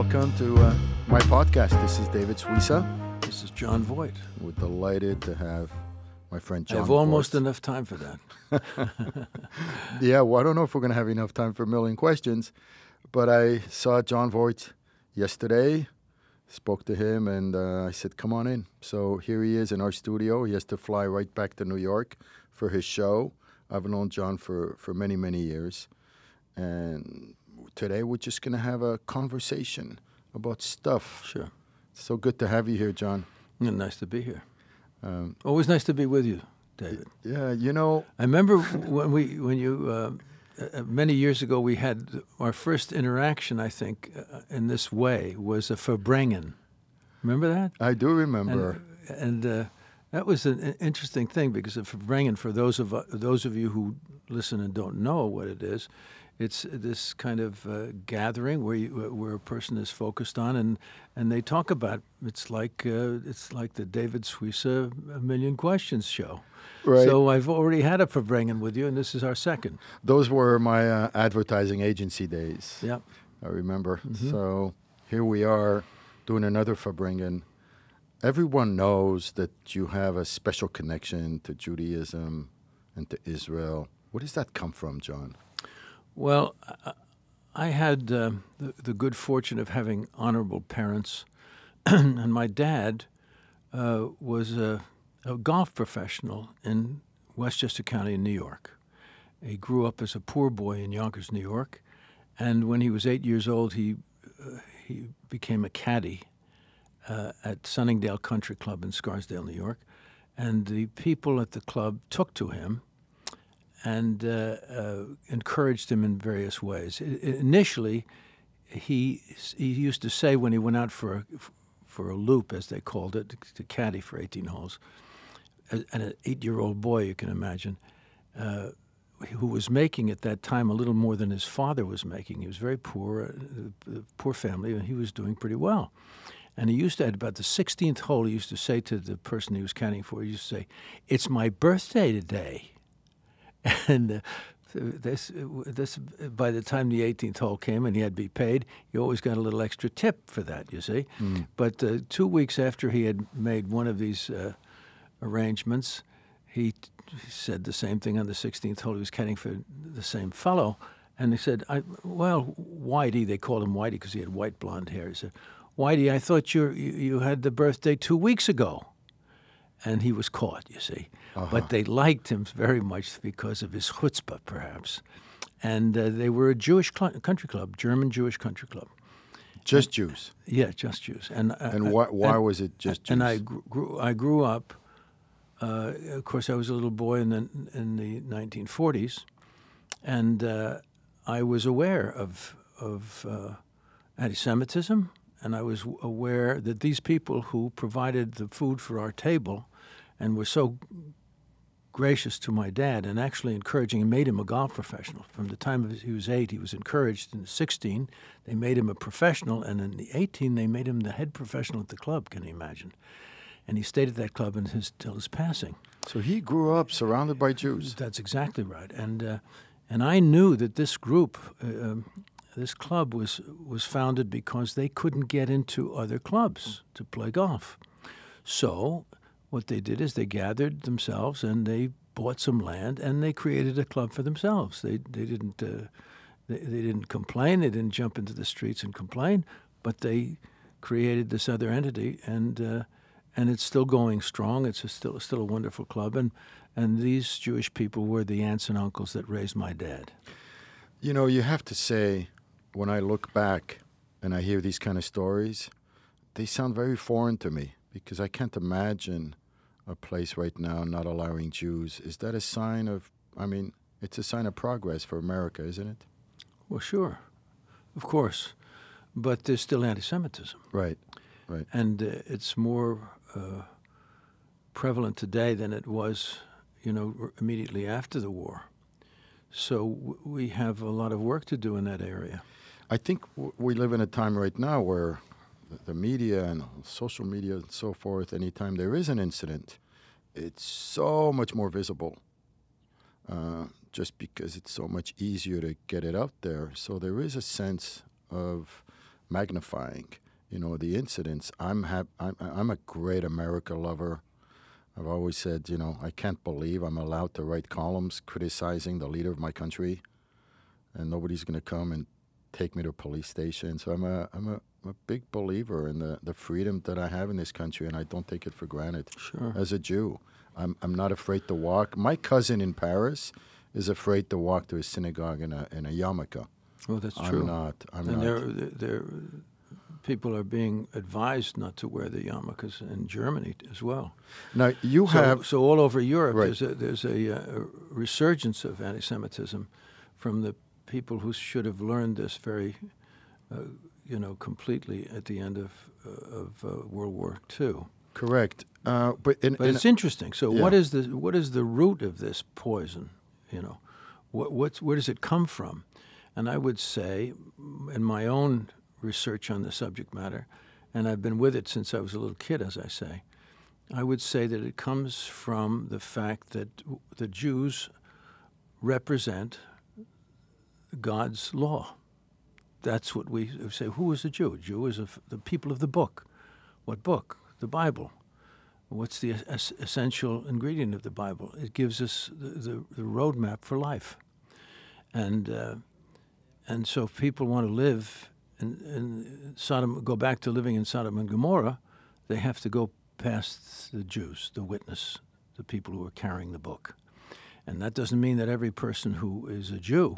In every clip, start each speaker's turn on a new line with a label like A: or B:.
A: welcome to uh, my podcast. This is David Suissa.
B: This is Jon Voight.
A: We're delighted to have my friend John.
B: I have almost
A: Voight.
B: enough time for that.
A: Yeah, well, I don't know if we're going to have enough time for a million questions, but I saw Jon Voight yesterday, spoke to him, and uh, I said, come on in. So here he is in our studio. He has to fly right back to New York for his show. I've known John for, for many, many years. And today we're just going to have a conversation about stuff.
B: Sure.
A: So good to have you here, John.
B: Yeah, nice to be here.
A: Um,
B: Always nice to be with you, David.
A: yeah, you know,
B: I remember when we, when you, uh, uh, many years ago, we had our first interaction. I think uh, in this way was a Farbrengen. Remember that?
A: I do remember.
B: And, and uh, that was an interesting thing because a Farbrengen, for those of uh, those of you who listen and don't know what it is, it's this kind of uh, gathering where you, where a person is focused on and and they talk about. It's like uh, it's like the David Suissa A Million Questions show.
A: Right.
B: So I've already had a Farbrengen with you, and this is our second.
A: Those were my uh, advertising agency days.
B: Yeah.
A: I remember. So here we are doing another Farbrengen. Everyone knows that you have a special connection to Judaism and to Israel. Where does that come from, John?
B: Well, I- had uh, the, the good fortune of having honorable parents, and my dad uh, was a, a golf professional in Westchester County in New York. He grew up as a poor boy in Yonkers, New York, and when he was eight years old, he uh, he became a caddy uh, at Sunningdale Country Club in Scarsdale, New York, and the people at the club took to him and uh, uh, encouraged him in various ways. Initially, he he used to say when he went out for a, for a loop, as they called it, to caddy for 18 holes, and an eight-year-old boy, you can imagine, uh, who was making at that time a little more than his father was making. He was very poor, uh, poor family, and he was doing pretty well. And he used to, at about the 16th hole, he used to say to the person he was caddying for, he used to say, "It's my birthday today." and uh, this, this, by the time the 18th hole came and he had to be paid, he always got a little extra tip for that, you see. But uh, two weeks after he had made one of these uh, arrangements, he, t- he said the same thing on the 16th hole. He was caddying for the same fellow. And he said, I, well, Whitey, they called him Whitey because he had white blonde hair. He said, Whitey, I thought you, you, you had the birthday two weeks ago and he was caught, you see. But they liked him very much because of his chutzpah, perhaps. And uh, they were a Jewish cl- country club, German Jewish country club.
A: Just Jews.
B: Yeah, just Jews. And uh,
A: And why, why was it just Jews?
B: and I grew, grew I grew up. Uh, of course, I was a little boy in the in the 1940s, and uh, I was aware of of uh, anti-Semitism, and I was aware that these people who provided the food for our table, and were so gracious to my dad and actually encouraging and made him a golf professional. From the time he was eight, he was encouraged. In 16, they made him a professional, and in the 18, they made him the head professional at the club. Can you imagine? And he stayed at that club until his, passing.
A: so he grew up surrounded by Jews.
B: That's exactly right. And uh, and I knew that this group, uh, um, this club, was was founded because they couldn't get into other clubs to play golf. So what they did is they gathered themselves and they bought some land and they created a club for themselves. They they didn't uh, they, they didn't complain. They didn't jump into the streets and complain, but they created this other entity and. Uh, and it's still going strong. It's a still still a wonderful club, and and these Jewish people were the aunts and uncles that raised my dad.
A: You know, you have to say, when I look back and I hear these kind of stories, they sound very foreign to me because I can't imagine a place right now not allowing Jews. Is that a sign of, I mean, it's a sign of progress for America, isn't it?
B: Well, sure, of course, but there's still anti-Semitism,
A: Right, right.
B: and uh, it's more uh, prevalent today than it was, you know, immediately after the war. So w- we have a lot of work to do in that area.
A: I think w- we live in a time right now where the- media and social media and so forth, anytime there is an incident, it's so much more visible uh, just because it's so much easier to get it out there. So there is a sense of magnifying, you know, the incidents. I'm hap- I'm I'm a great America lover. I've always said, you know, I can't believe I'm allowed to write columns criticizing the leader of my country, and nobody's going to come and take me to a police station. So I'm a I'm a, a big believer in the, the freedom that I have in this country, and I don't take it for granted.
B: Sure.
A: As a Jew, I'm I'm not afraid to walk. My cousin in Paris is afraid to walk to a synagogue in a in a yarmulke.
B: Oh, that's
A: I'm
B: true.
A: not. I'm
B: and
A: not.
B: there, there, people are being advised not to wear the yarmulkes in Germany as well.
A: Now you
B: So,
A: have
B: so all over Europe,
A: Right.
B: there's a there's a, uh, resurgence of anti-Semitism from the people who should have learned this very, uh, you know, completely at the end of uh, of uh, World War II.
A: correct, uh, but in,
B: But
A: in
B: it's interesting. So,
A: Yeah.
B: what is the what is the root of this poison? You know, what what's where does it come from? And I would say, in my own research on the subject matter, and I've been with it since I was a little kid, as I say, I would say that it comes from the fact that the Jews represent God's law. That's what we say. Who is a Jew? A Jew is a, the people of the book. What book? The Bible. What's the es- essential ingredient of the Bible? It gives us the, the, the roadmap for life. And, uh, and so if people want to live in, in Sodom, go back to living in Sodom and Gomorrah, they have to go past the Jews, the witness, the people who are carrying the book. And that doesn't mean that every person who is a Jew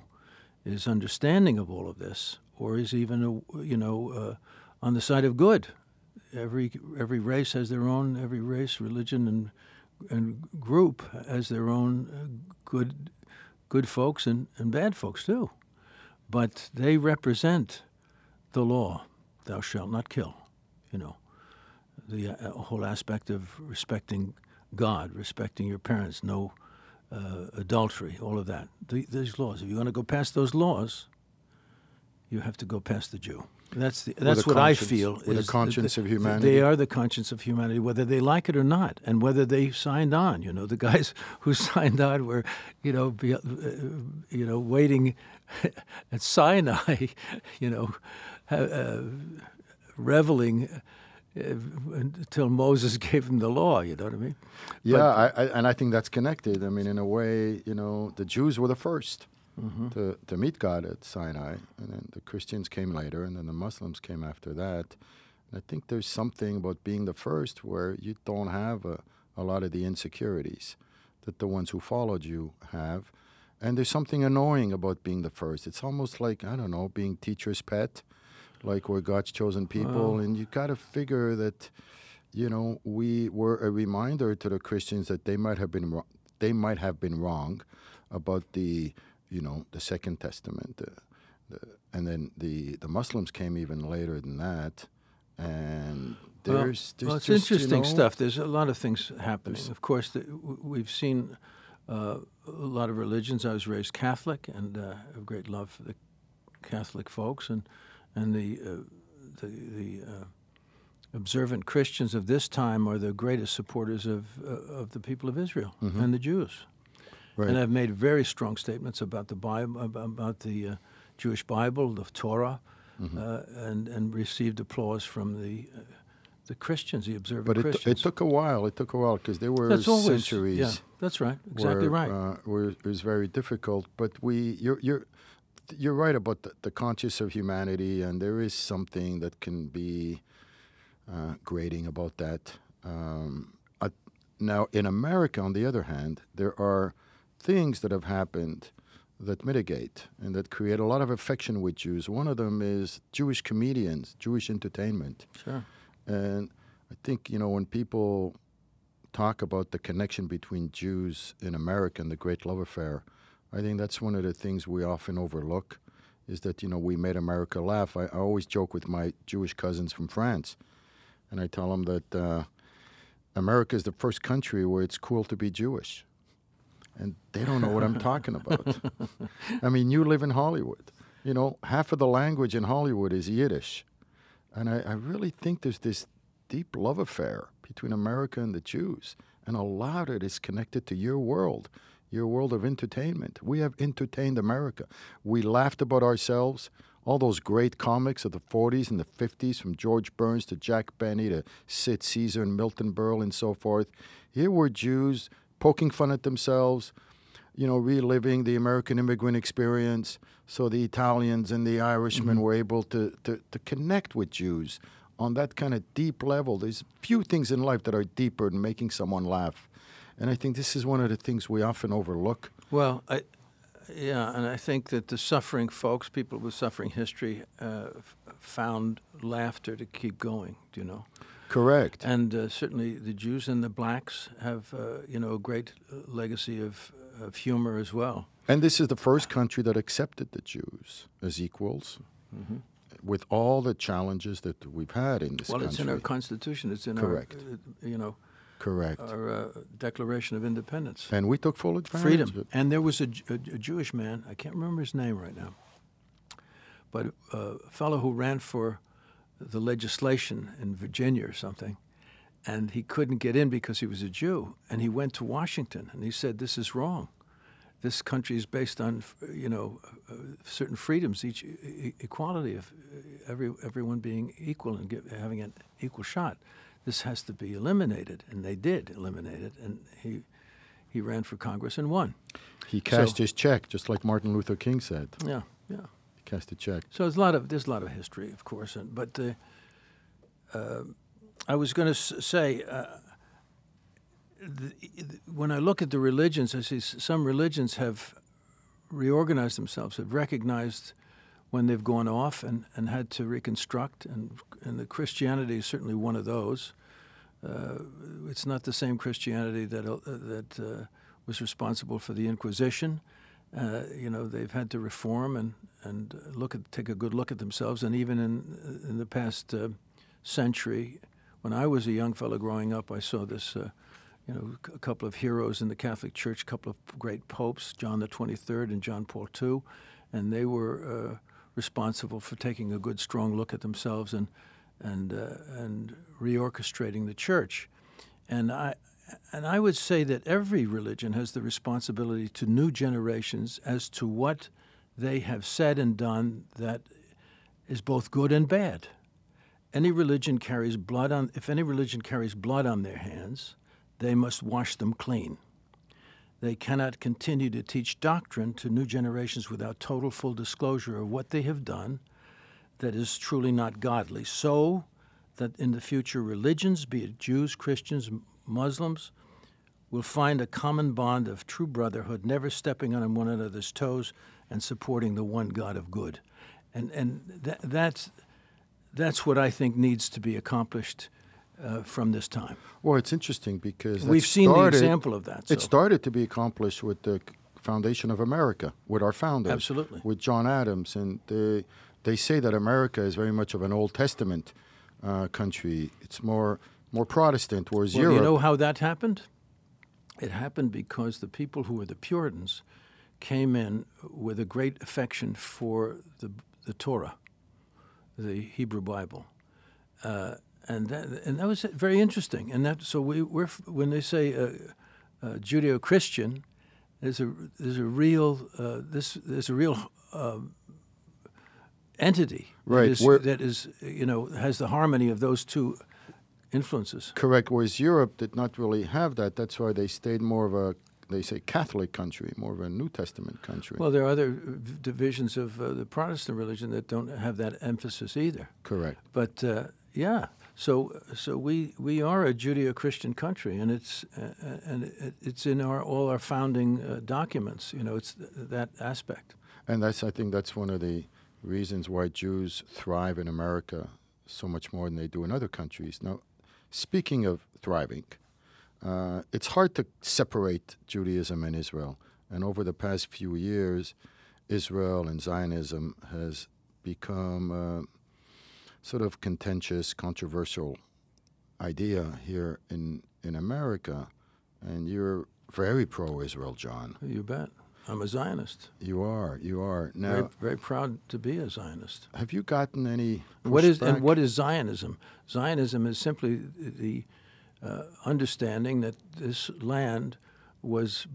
B: is understanding of all of this, or is even, a, you know, uh, on the side of good. Every every race has their own. Every race, religion, and and group has their own uh, good good folks and, and bad folks too. But they represent the law. Thou shalt not kill. You know, the uh, whole aspect of respecting God, respecting your parents, no uh, adultery, all of that. The, these laws. If you're going to go past those laws, you have to go past the Jew. That's the, that's
A: the
B: what I feel.
A: with the
B: is
A: conscience of humanity.
B: They are the conscience of humanity, whether they like it or not, and whether they signed on. You know, the guys who signed on were, you know, be, uh, you know, waiting at Sinai, you know, uh, reveling uh, until Moses gave them the law. You know what I mean?
A: Yeah, I, I, and I think that's connected. I mean, in a way, you know, the Jews were the 1st to, to meet God at Sinai, and then the Christians came later, and then the Muslims came after that. And I think there's something about being the first where you don't have a, a lot of the insecurities that the ones who followed you have. And there's something annoying about being the first. It's almost like, I don't know, being teacher's pet, like we're God's chosen people. Oh. And you got to figure that you know, we were a reminder to the Christians that they might have been wro- they might have been wrong about the you know the Second Testament, the, the, and then the the Muslims came even later than that, and
B: Well,
A: there's there's
B: well, it's
A: just, you
B: interesting
A: know,
B: stuff. There's a lot of things happening. Of course, the, we've seen uh, a lot of religions. I was raised Catholic and uh, have great love for the Catholic folks and and the uh, the, the uh, observant Christians of this time are the greatest supporters of uh, of the people of Israel and the Jews.
A: Right.
B: And I've made very strong statements about the Bible, about the uh, Jewish Bible, the Torah,
A: Mm-hmm.
B: uh, and and received applause from the uh, the Christians, the observant
A: But it,
B: Christians.
A: it took a while. It took a while because there were
B: That's always
A: centuries.
B: Yeah, that's right. Exactly
A: where,
B: right.
A: Uh, where it was very difficult. But we, you're, you're, you're right about the, the conscience of humanity, and there is something that can be uh, grating about that. Um, I, now, in America, on the other hand, there are things that have happened that mitigate and that create a lot of affection with Jews. One of them is Jewish comedians, Jewish entertainment.
B: sure.
A: And I think, you know, when people talk about the connection between Jews in America and the Great Love Affair, I think that's one of the things we often overlook is that, you know, we made America laugh. I, I always joke with my Jewish cousins from France, and I tell them that uh, America is the first country where it's cool to be Jewish. And they don't know what I'm talking about. I mean, you live in Hollywood. You know, half of the language in Hollywood is Yiddish. And I, I really think there's this deep love affair between America and the Jews. And a lot of it is connected to your world, your world of entertainment. We have entertained America. We laughed about ourselves all those great comics of the 40s and the 50s, from George Burns to Jack Benny to Sid Caesar and Milton Berle and so forth. Here were Jews poking fun at themselves, you know, reliving the American immigrant experience. So the Italians and the Irishmen were able to, to, to connect with Jews on that kind of deep level. There's few things in life that are deeper than making someone laugh. And I think this is one of the things we often overlook.
B: Well, I, yeah, and I think that the suffering folks, people with suffering history, uh, f- found laughter to keep going. Do you know?
A: Correct.
B: And uh, certainly the Jews and the blacks have, uh, you know, a great uh, legacy of, of humor as well.
A: And this is the first country that accepted the Jews as equals, with all the challenges that we've had in this
B: well,
A: country.
B: it's in our Constitution. It's in
A: Correct.
B: our, uh, you know,
A: Correct.
B: our uh, Declaration of Independence.
A: and we took full advantage.
B: freedom.
A: of it.
B: And there was a Jewish man, I can't remember his name right now, but uh, a fellow who ran for the legislation in Virginia or something, and he couldn't get in because he was a Jew. And he went to Washington and he said, This is wrong. This country is based on, you know, uh, certain freedoms, each e- equality of uh, every everyone being equal and give, having an equal shot. This has to be eliminated, and they did eliminate it. And he he ran for Congress and won.
A: He cast
B: So-
A: his check, just like Martin Luther King said.
B: Yeah, yeah.
A: Check.
B: So there's a lot of there's a lot of history, of course, and, but uh, uh, I was going to say uh, the, the- when I look at the religions, I see some religions have reorganized themselves, have recognized when they've gone off and, and had to reconstruct, and and the Christianity is certainly one of those. Uh, it's not the same Christianity that uh, that uh, was responsible for the Inquisition. Uh, you know, they've had to reform and and look at take a good look at themselves. And even in in the past uh, century, when I was a young fellow growing up, I saw this. Uh, you know, a couple of heroes in the Catholic Church, a couple of great popes, John the 23rd and John Paul II, and they were uh, responsible for taking a good, strong look at themselves and and uh, and reorchestrating the church. And I and I would say that every religion has the responsibility to new generations as to what they have said and done that is both good and bad. Any religion carries blood on if any religion carries blood on their hands, they must wash them clean. They cannot continue to teach doctrine to new generations without total full disclosure of what they have done that is truly not godly. So that in the future, religions, be it Jews, Christians, Muslims, will find a common bond of true brotherhood, never stepping on one another's toes and supporting the one God of good. And, and tha- that's, that's what I think needs to be accomplished uh, from this time.
A: Well, it's interesting because
B: We've seen the
A: started-
B: example of that.
A: It started to be accomplished with the foundation of America, with our founders,
B: Absolutely.
A: with John Adams, and they they say that America is very much of an Old Testament uh, country. It's more more Protestant, whereas
B: Well,
A: Europe.
B: you know how that happened? It happened because the people who were the Puritans came in with a great affection for the, the Torah, the Hebrew Bible. Uh, and that, and that was very interesting. And that so we we're when they say uh, uh, Judeo-Christian, there's a there's a real uh, this there's a real um, entity
A: Right,
B: that, is, that is, you know has the harmony of those two influences.
A: Correct. Whereas Europe did not really have that. That's why they stayed more of a, they say, Catholic country, more of a New Testament country.
B: Well, there are other v- divisions of uh, the Protestant religion that don't have that emphasis either.
A: Correct.
B: But uh, yeah, so so we we are a Judeo-Christian country, and it's uh, and it, it's in our all our founding uh, documents. You know, it's th- that aspect.
A: And that's, I think, that's one of the reasons why Jews thrive in America so much more than they do in other countries. Now, speaking of thriving, uh, it's hard to separate Judaism and Israel. And over the past few years, Israel and Zionism has become a sort of contentious, controversial idea here in, in America. And you're very pro-Israel, John.
B: You bet. I'm a Zionist.
A: You are. You are. Now,
B: Very, very proud to be a Zionist.
A: have you gotten any?
B: What is and what is Zionism? Zionism is simply the uh, understanding that this land was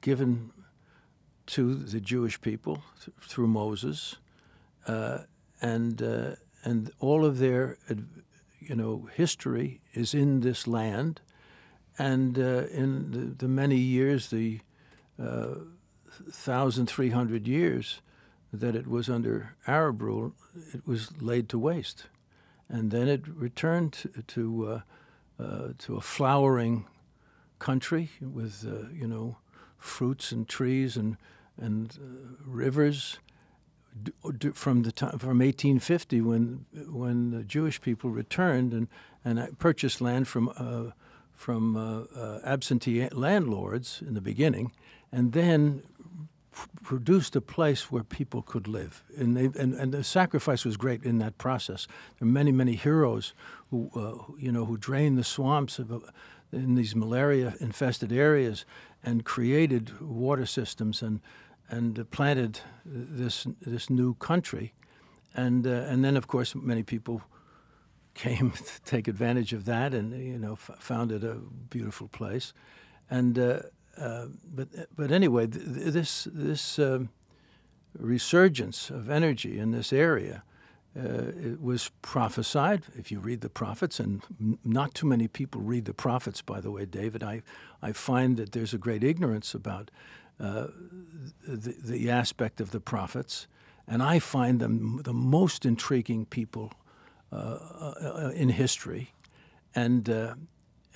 B: given to the Jewish people th- through Moses, uh, and uh, and all of their you know history is in this land, and uh, in the, the many years, the uh, thousand three hundred years that it was under Arab rule, it was laid to waste, and then it returned to to, uh, uh, to a flowering country with uh, you know fruits and trees and and uh, rivers. D- d- from the time from 1850 when when the Jewish people returned and and purchased land from uh, from uh, uh, absentee landlords in the beginning, and then produced a place where people could live. And, they, and and the sacrifice was great in that process. There are many many heroes who uh, you know who drained the swamps of. Uh, in these malaria-infested areas, and created water systems and and planted this this new country, and uh, and then of course many people came to take advantage of that, and you know founded a beautiful place, and uh, uh, but but anyway, th- this this um, resurgence of energy in this area. Uh, was prophesied. If you read the prophets, and n- not too many people read the prophets, by the way, David, I, I find that there's a great ignorance about uh, the, the aspect of the prophets, and I find them the most intriguing people uh, uh, in history, and uh,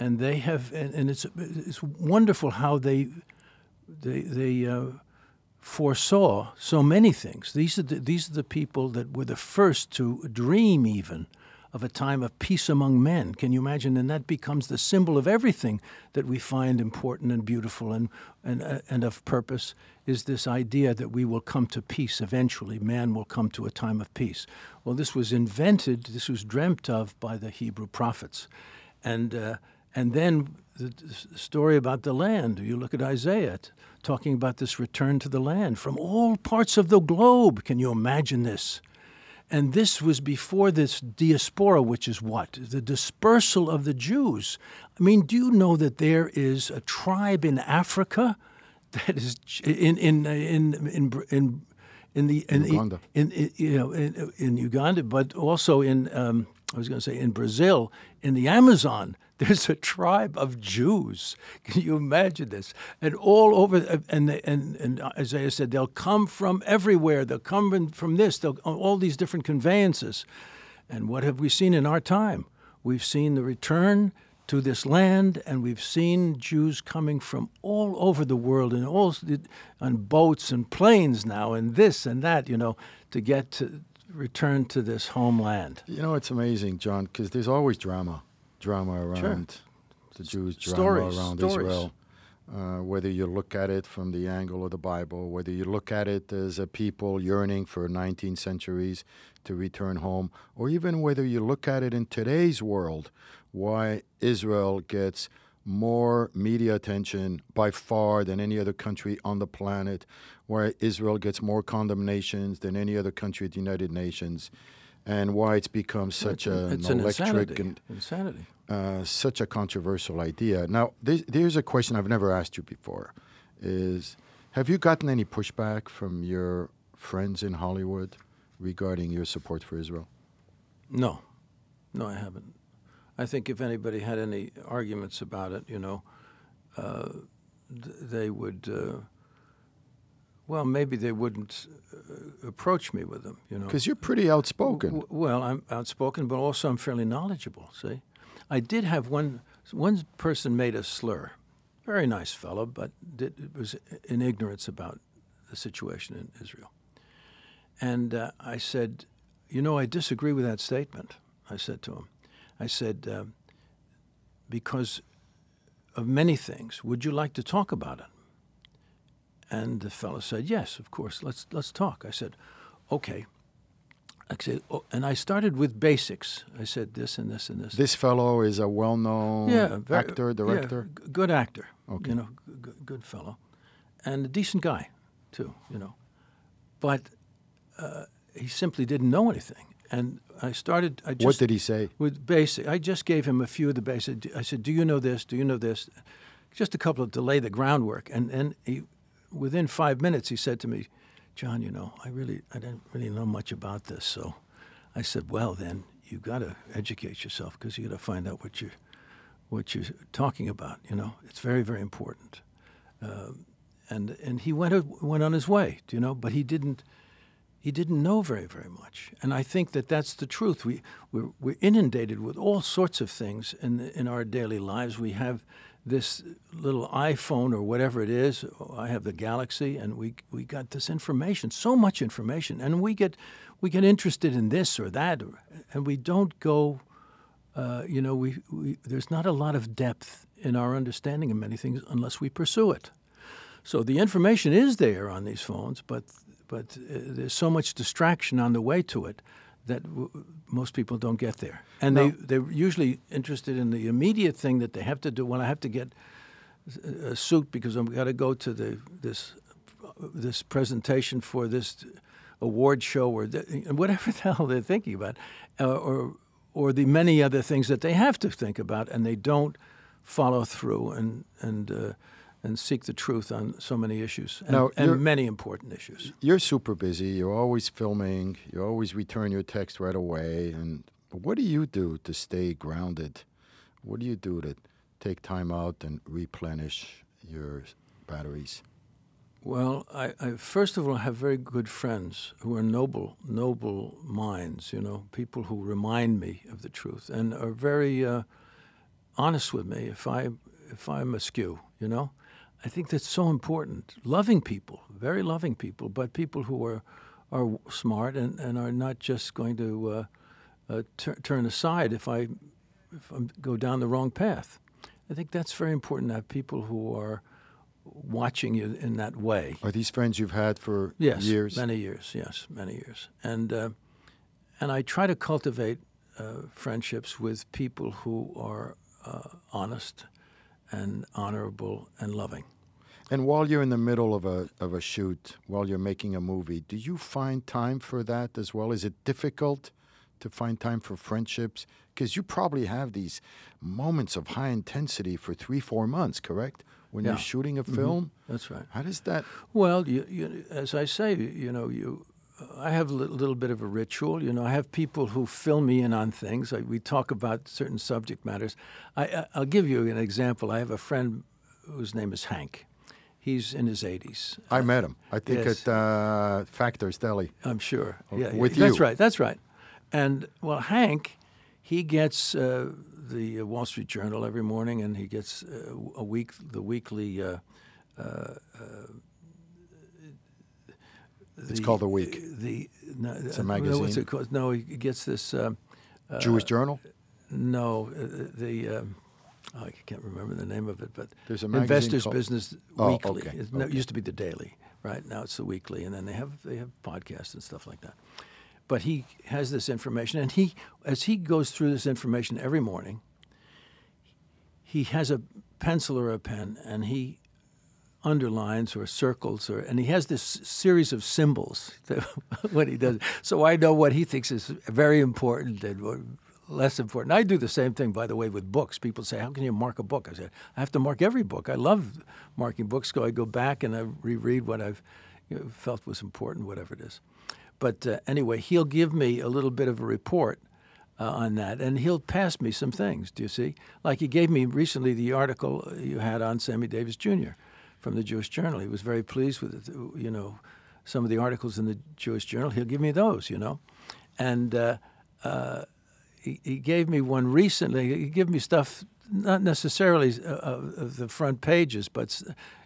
B: and they have, and, and, it's it's wonderful how they they they uh, foresaw so many things. These are the, these are the people that were the first to dream even of a time of peace among men. Can you imagine? And that becomes the symbol of everything that we find important and beautiful and, and, uh, and of purpose is this idea that we will come to peace eventually. Man will come to a time of peace. Well, this was invented, this was dreamt of by the Hebrew prophets. And, uh, and then the, story about the land, you look at Isaiah talking about this return to the land from all parts of the globe. Can you imagine this? And this was before this diaspora, which is what? The dispersal of the Jews. I mean, do you know that there is a tribe in Africa that is in in in in in, in the in,
A: Uganda.
B: in, in you know in, in, Uganda, but also in um, I was going to say in Brazil, in the Amazon. There's a tribe of Jews. Can you imagine this? And all over, and and and Isaiah said they'll come from everywhere. They'll come from this. They'll all these different conveyances. And what have we seen in our time? We've seen the return to this land, and we've seen Jews coming from all over the world, and all on boats and planes now, and this and that, you know, to get to return to this homeland.
A: You know, it's amazing, John, because there's always drama drama around
B: sure.
A: the Jews, drama
B: stories,
A: around
B: stories.
A: Israel. Uh, whether you look at it from the angle of the Bible, whether you look at it as a people yearning for 19 centuries to return home, or even whether you look at it in today's world, why Israel gets more media attention by far than any other country on the planet, why Israel gets more condemnations than any other country at the United Nations and why it's become such
B: it's,
A: a,
B: it's
A: an
B: an
A: electric
B: insanity.
A: and
B: insanity.
A: uh, such a controversial idea. Now, this, there's a question I've never asked you before: is have you gotten any pushback from your friends in Hollywood regarding your support for Israel?
B: No, no, I haven't. I think if anybody had any arguments about it, you know, uh, th- they would. Uh, well, maybe they wouldn't uh, approach me with them, you know.
A: Because you're pretty outspoken.
B: W- well, I'm outspoken, but also I'm fairly knowledgeable. See, I did have one. One person made a slur. Very nice fellow, but did, was in ignorance about the situation in Israel. And uh, I said, you know, I disagree with that statement. I said to him, I said, uh, because of many things. Would you like to talk about it? And the fellow said, "Yes, of course. Let's let's talk." I said, "Okay." I said, oh, and I started with basics. I said this and this and this.
A: This fellow is a well-known
B: yeah, very,
A: actor, director.
B: Yeah, g- good actor.
A: Okay.
B: You know, g- good fellow, and a decent guy, too. You know, but uh, he simply didn't know anything. And I started. I just,
A: what did he say?
B: With basic, I just gave him a few of the basic. I said, "Do you know this? Do you know this?" Just a couple of to lay the groundwork, and and he within five minutes, he said to me, John, you know, I really I didn't really know much about this, so I said, well, then you got to educate yourself because you got to find out what you what you're talking about. You know, it's very very important. Um, and and he went went on his way, you know, but he didn't he didn't know very very much. And I think that that's the truth. We we're, we're inundated with all sorts of things in in our daily lives. We have this little iPhone or whatever it is. I have the Galaxy, and we we got this information, so much information, and we get we get interested in this or that, and we don't go. Uh, you know, we, we there's not a lot of depth in our understanding of many things unless we pursue it. So the information is there on these phones, but but uh, there's so much distraction on the way to it that w- most people don't get there, and
A: No.
B: they they're usually interested in the immediate thing that they have to do. Well, I have to get a suit because I've got to go to the this this presentation for this award show or th- whatever the hell they're thinking about, uh, or or the many other things that they have to think about, and they don't follow through and and uh, and seek the truth on so many issues and,
A: Now,
B: and many important issues.
A: You're super busy. You're always filming. You always return your text right away. And what do you do to stay grounded? What do you do to take time out and replenish your batteries?
B: Well, I, I first of all have very good friends who are noble, noble minds. You know, people who remind me of the truth and are very uh, honest with me if I if I'm askew. You know, I think that's so important. Loving people, very loving people, but people who are are smart and, and are not just going to uh, uh, tur turn aside if I if I go down the wrong path. I think that's very important to have people who are watching you in that way.
A: Are these friends you've had for
B: Yes,
A: years?
B: many years. Yes, many years. And uh, and I try to cultivate uh, friendships with people who are uh, honest and honorable and loving.
A: And while you're in the middle of a of a shoot, while you're making a movie, do you find time for that as well? Is it difficult to find time for friendships? Because you probably have these moments of high intensity for three, four months, correct? When
B: Yeah.
A: you're shooting a mm-hmm. film,
B: That's right.
A: how does that?
B: Well, you, you, as I say, you know, you. I have a little, bit of a ritual. You know, I have people who fill me in on things. I, we talk about certain subject matters. I, I, I'll give you an example. I have a friend whose name is Hank. He's in his 80s.
A: I met him. I think
B: Yes.
A: at uh, Factor's Deli.
B: I'm sure. Yeah,
A: with
B: yeah, That's right. That's right. And well, Hank, he gets uh, the uh, Wall Street Journal every morning, and he gets uh, a week the weekly. Uh,
A: It's called The Week.
B: The no,
A: It's a
B: uh, What's
A: magazine.
B: it called? No, he gets this. Um,
A: Jewish Journal.
B: no, uh, the. Um, oh, I can't remember the name of it, but
A: There's a magazine
B: Investors
A: called-
B: Business
A: Oh,
B: Weekly.
A: okay,
B: It used to be the Daily, right? Now it's the Weekly, and then they have they have podcasts and stuff like that. But he has this information, and he as he goes through this information every morning, he has a pencil or a pen, and he underlines or circles or and he has this series of symbols that what he does so i know what he thinks is very important and less important i do the same thing by the way with books people say how can you mark a book i said i have to mark every book i love marking books so i go back and i reread what i've you know, felt was important whatever it is but uh, anyway he'll give me a little bit of a report uh, on that, and he'll pass me some things. Do you see? Like he gave me recently the article you had on Sammy Davis Jr. from the Jewish Journal. He was very pleased with it. You know, some of the articles in the Jewish Journal. He'll give me those. You know, and uh, uh, he, he gave me one recently. He gave me stuff not necessarily uh, of of the front pages, but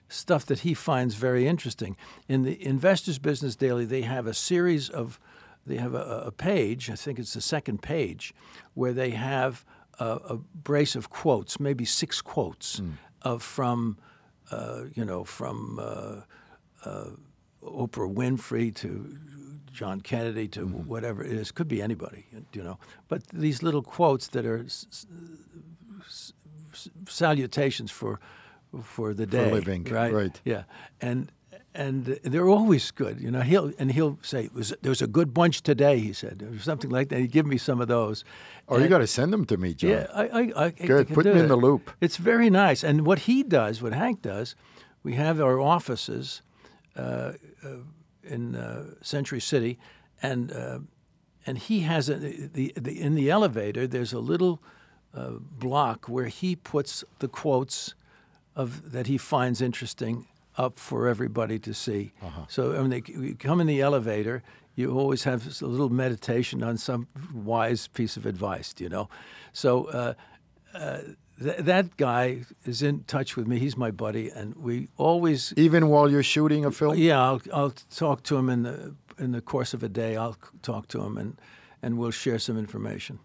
B: stuff that he finds very interesting. In the Investors Business Daily, they have a series of they have a, a page, I think it's the second page, where they have a, a brace of quotes, maybe six quotes, of from, uh, you know, from uh, uh, Oprah Winfrey to John Kennedy to whatever it is. Could be anybody, you know. But these little quotes that are s- s- s- salutations for for the day,
A: living,
B: right?
A: right.
B: Yeah, and and they're always good. You know, he'll and he'll say "Was- there was a good bunch today. He said or something like that. He'd give me some of those.
A: Oh, you
B: And-
A: got to send them to me, John.
B: yeah, I, I, I, I
A: Good.
B: can
A: Put me in the loop.
B: It's very nice. And what he does, what Hank does, we have our offices uh, uh, in uh, Century City, and uh, and he has a, the, the in the elevator. There's a little uh, block where he puts the quotes of that he finds interesting up for everybody to see. So when they you come in the elevator, you always have a little meditation on some wise piece of advice, you know. So uh, uh, th- that guy is in touch with me. He's my buddy, and we always
A: Even while you're shooting a film?
B: yeah, I'll, I'll talk to him in the in the course of a day. I'll talk to him, and and we'll share some information.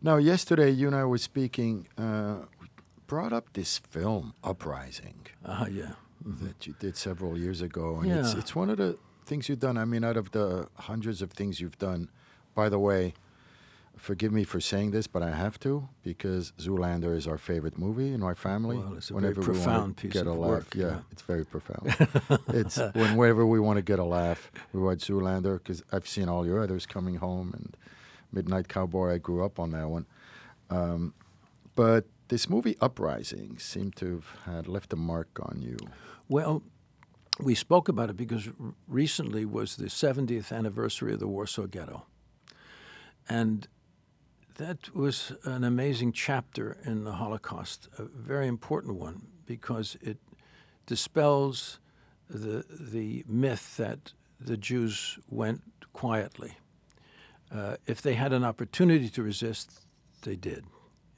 A: Now, yesterday you and I were speaking, uh, brought up this film, Uprising,
B: Uh, yeah.
A: That you did several years ago. And it's,
B: Yeah.
A: it's one of the things you've done. I mean, out of the hundreds of things you've done, by the way, forgive me for saying this, but I have to because Zoolander is our favorite movie in my family.
B: Well, it's a very
A: we wanna
B: profound piece
A: get
B: of
A: a laugh,
B: work,
A: yeah,
B: yeah.
A: it's very profound. it's whenever we want to get a laugh, we watch Zoolander because I've seen all your others coming home and Midnight Cowboy. I grew up on that one, um, but this movie Uprising seemed to have left a mark on you.
B: Well, we spoke about it because recently was the 70th anniversary of the Warsaw Ghetto. And that was an amazing chapter in the Holocaust, a very important one because it dispels the, the myth that the Jews went quietly. Uh, if they had an opportunity to resist, they did.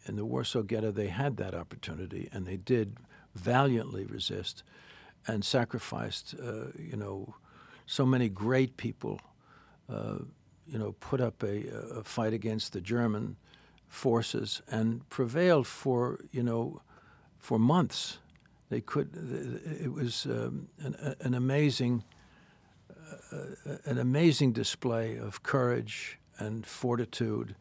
B: In the Warsaw Ghetto, they had that opportunity, and they did valiantly resist and sacrificed, uh, you know, so many great people, uh, you know, put up a, a fight against the German forces and prevailed for, you know, for months. They could, it was um, an, an amazing, uh, an amazing display of courage and fortitude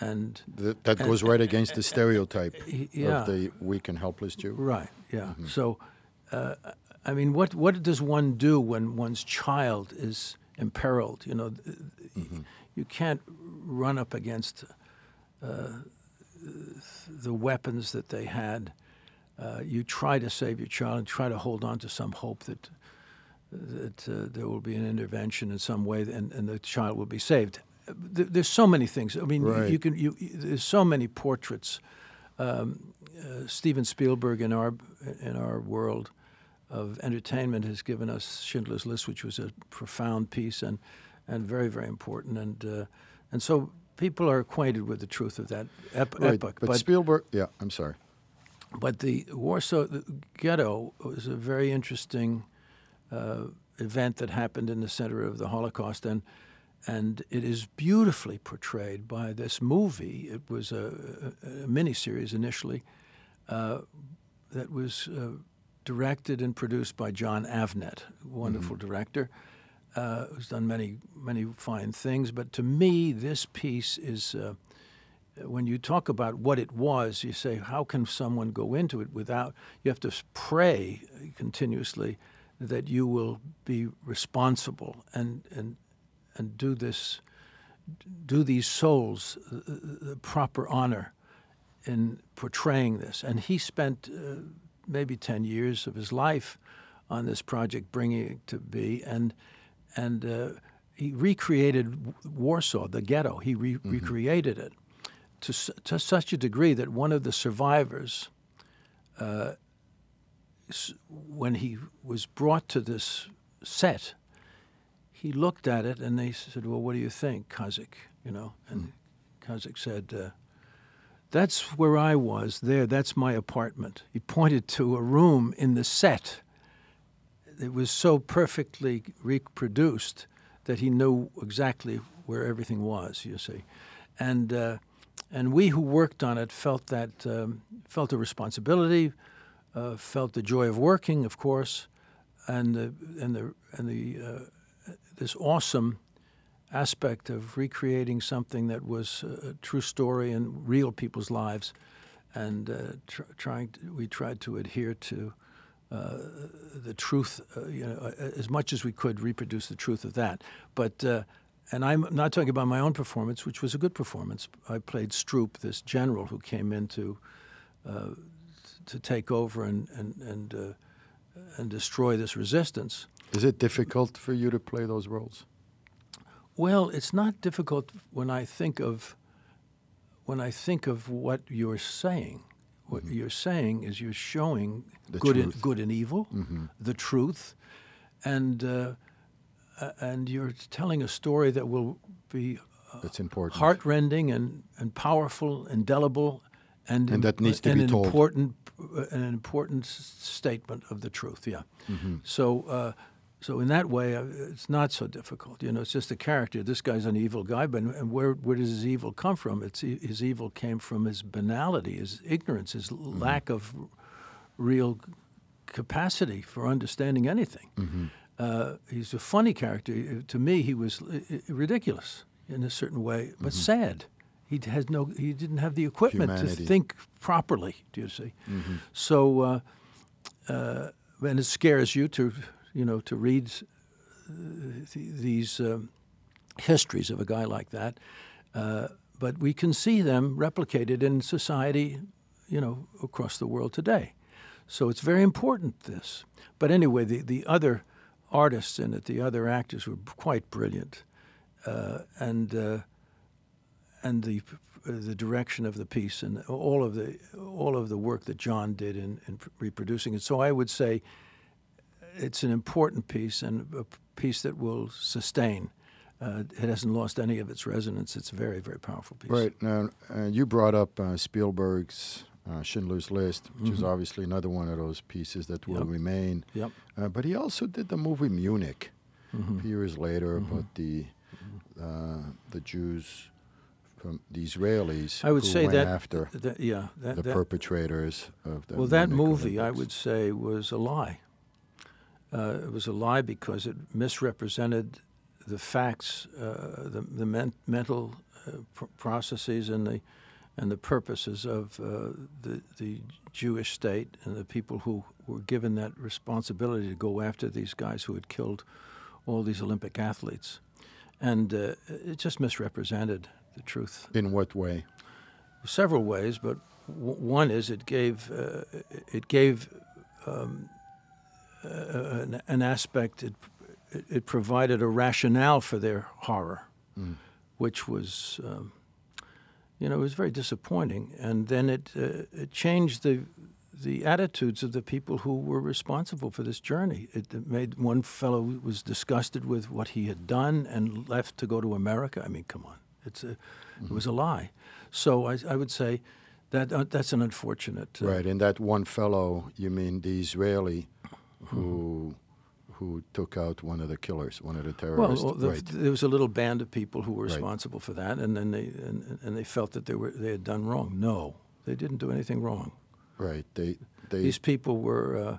B: and
A: That, that goes right against the stereotype
B: yeah.
A: of the weak and helpless Jew.
B: Right. Yeah. So, uh, I mean, what what does one do when one's child is imperiled? You know, th- you can't run up against uh, the weapons that they had. Uh, you try to save your child and try to hold on to some hope that that uh, there will be an intervention in some way and, and the child will be saved. Th- There's so many things. I mean, you-
A: Right.
B: you can. You, there's so many portraits. Um, uh, Steven Spielberg in our in our world of entertainment has given us Schindler's List, which was a profound piece and and very very important. And uh, and so people are acquainted with the truth of that ep-
A: Right,
B: epoch.
A: but, Spielberg, yeah, I'm sorry.
B: But the Warsaw the Ghetto was a very interesting uh, event that happened in the center of the Holocaust, and and it is beautifully portrayed by this movie. It was a, a, a miniseries initially uh, that was uh, directed and produced by Jon Avnet, a wonderful director. Uh, who's done many many fine things, but to me, this piece is uh, when you talk about what it was, you say, how can someone go into it without? You have to pray continuously that you will be responsible and and and do this, do these souls uh, the proper honor in portraying this. And he spent uh, maybe ten years of his life on this project, bringing it to be, and and uh, he recreated Warsaw, the ghetto. He re- recreated it to, to such a degree that one of the survivors, uh, when he was brought to this set, he looked at it and they said, "Well, what do you think, Kazik?" You know, and Kazik said, uh, "That's where I was. There, that's my apartment." He pointed to a room in the set. It was so perfectly reproduced that he knew exactly where everything was. You see, and uh, and we who worked on it felt that um, felt a responsibility, uh, felt the joy of working, of course, and the and the and the uh, this awesome aspect of recreating something that was a true story in real people's lives, and uh, tr- trying to, we tried to adhere to uh, the truth, uh, you know, as much as we could reproduce the truth of that. But uh, and I'm not talking about my own performance, which was a good performance. I played Stroop, this general who came in to uh, to take over and and and uh, and destroy this resistance.
A: Is it difficult for you to play those roles?
B: Well, it's not difficult when I think of when I think of what you're saying. What you're saying is you're showing
A: The
B: good and good and evil,
A: Mhm.
B: the truth, and uh, uh, and you're telling a story that will be
A: That's important.
B: heartrending and, and powerful, indelible, and
A: And that needs to
B: and
A: be
B: an
A: told.
B: important uh, an important s- statement of the truth. Yeah.
A: Mm-hmm.
B: So uh, so in that way, uh, it's not so difficult. You know, it's just a character. This guy's an evil guy, but and where where does his evil come from? It's his evil came from his banality, his ignorance, his
A: Mm-hmm.
B: lack of real capacity for understanding anything.
A: Mm-hmm.
B: Uh, he's a funny character. Uh, To me, he was uh, ridiculous in a certain way, but sad. He has no. He didn't have the equipment
A: Mm-hmm. Humanity.
B: to think properly. Do you see?
A: Mm-hmm.
B: So, uh, uh, and it scares you to, you know, to read uh, th- these um, histories of a guy like that. Uh, but we can see them replicated in society, you know, across the world today. So it's very important, this. But anyway, the, the other artists in it, the other actors were quite brilliant. Uh, and uh, and the the direction of the piece and all of the all of the work that Jon did in, in reproducing it. So I would say it's an important piece and a piece that will sustain. Uh, it hasn't lost any of its resonance. It's a very very powerful piece.
A: Right now, uh, you brought up uh, Spielberg's uh, Schindler's List, which is obviously another one of those pieces that will
B: Mm-hmm. Yep.
A: remain.
B: Yep.
A: Uh, but he also did the movie Munich
B: Mm-hmm.
A: a few years later about the uh, the Jews from the Israelis
B: I would
A: who
B: say that,
A: after
B: that yeah that,
A: the
B: that-
A: perpetrators of the
B: well that movie I would say was a lie. Uh, it was a lie because it misrepresented the facts, uh, the the men- mental uh, pr- processes and the and the purposes of uh, the the Jewish state and the people who were given that responsibility to go after these guys who had killed all these Olympic athletes, and uh, it just misrepresented the truth
A: In what way?
B: several ways, but w- one is it gave uh, it gave um, an, an aspect. It, it it provided a rationale for their horror,
A: Mm.
B: which was, um, you know, it was very disappointing. And then it uh, it changed the the attitudes of the people who were responsible for this journey. It, made one fellow was disgusted with what he had done and left to go to America. I mean, come on, it's a, it was a lie. So I, I would say that uh, that's an unfortunate. uh,
A: Right, and that one fellow, you mean the Israeli
B: Mm-hmm.
A: Who who took out one of the killers, one of the terrorists.
B: well, the,
A: right.
B: there was a little band of people who were
A: Right.
B: responsible for that, and then they and, and they felt that they were they had done wrong. No, they didn't do anything wrong.
A: Right. They they
B: These people were. Uh,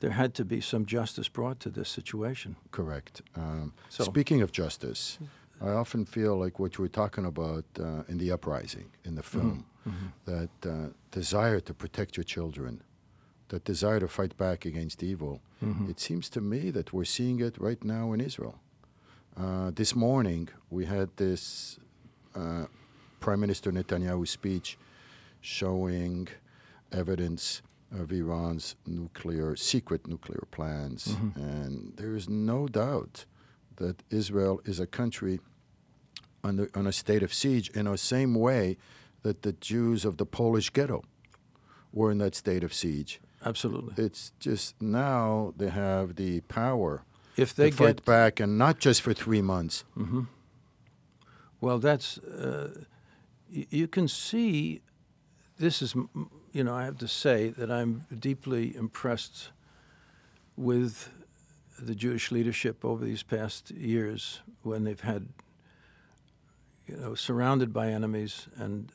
B: there had to be some justice brought to this situation.
A: correct. Um,
B: So-
A: Speaking of justice, I often feel like what you were talking about uh, in the uprising in the film,
B: Mm-hmm.
A: that uh, desire to protect your children, that desire to fight back against evil.
B: Mm-hmm.
A: It seems to me that we're seeing it right now in Israel. Uh, this morning we had this uh, Prime Minister Netanyahu speech showing evidence of Iran's nuclear secret nuclear plans, and there is no doubt that Israel is a country under on a state of siege in the same way that the Jews of the Polish ghetto were in that state of siege.
B: Absolutely.
A: It's just now they have the power
B: If they
A: to fight
B: get
A: back, and not just for three months.
B: well, that's uh, y- you can see. This is, you know, I have to say that I'm deeply impressed with the Jewish leadership over these past years when they've had, you know, surrounded by enemies and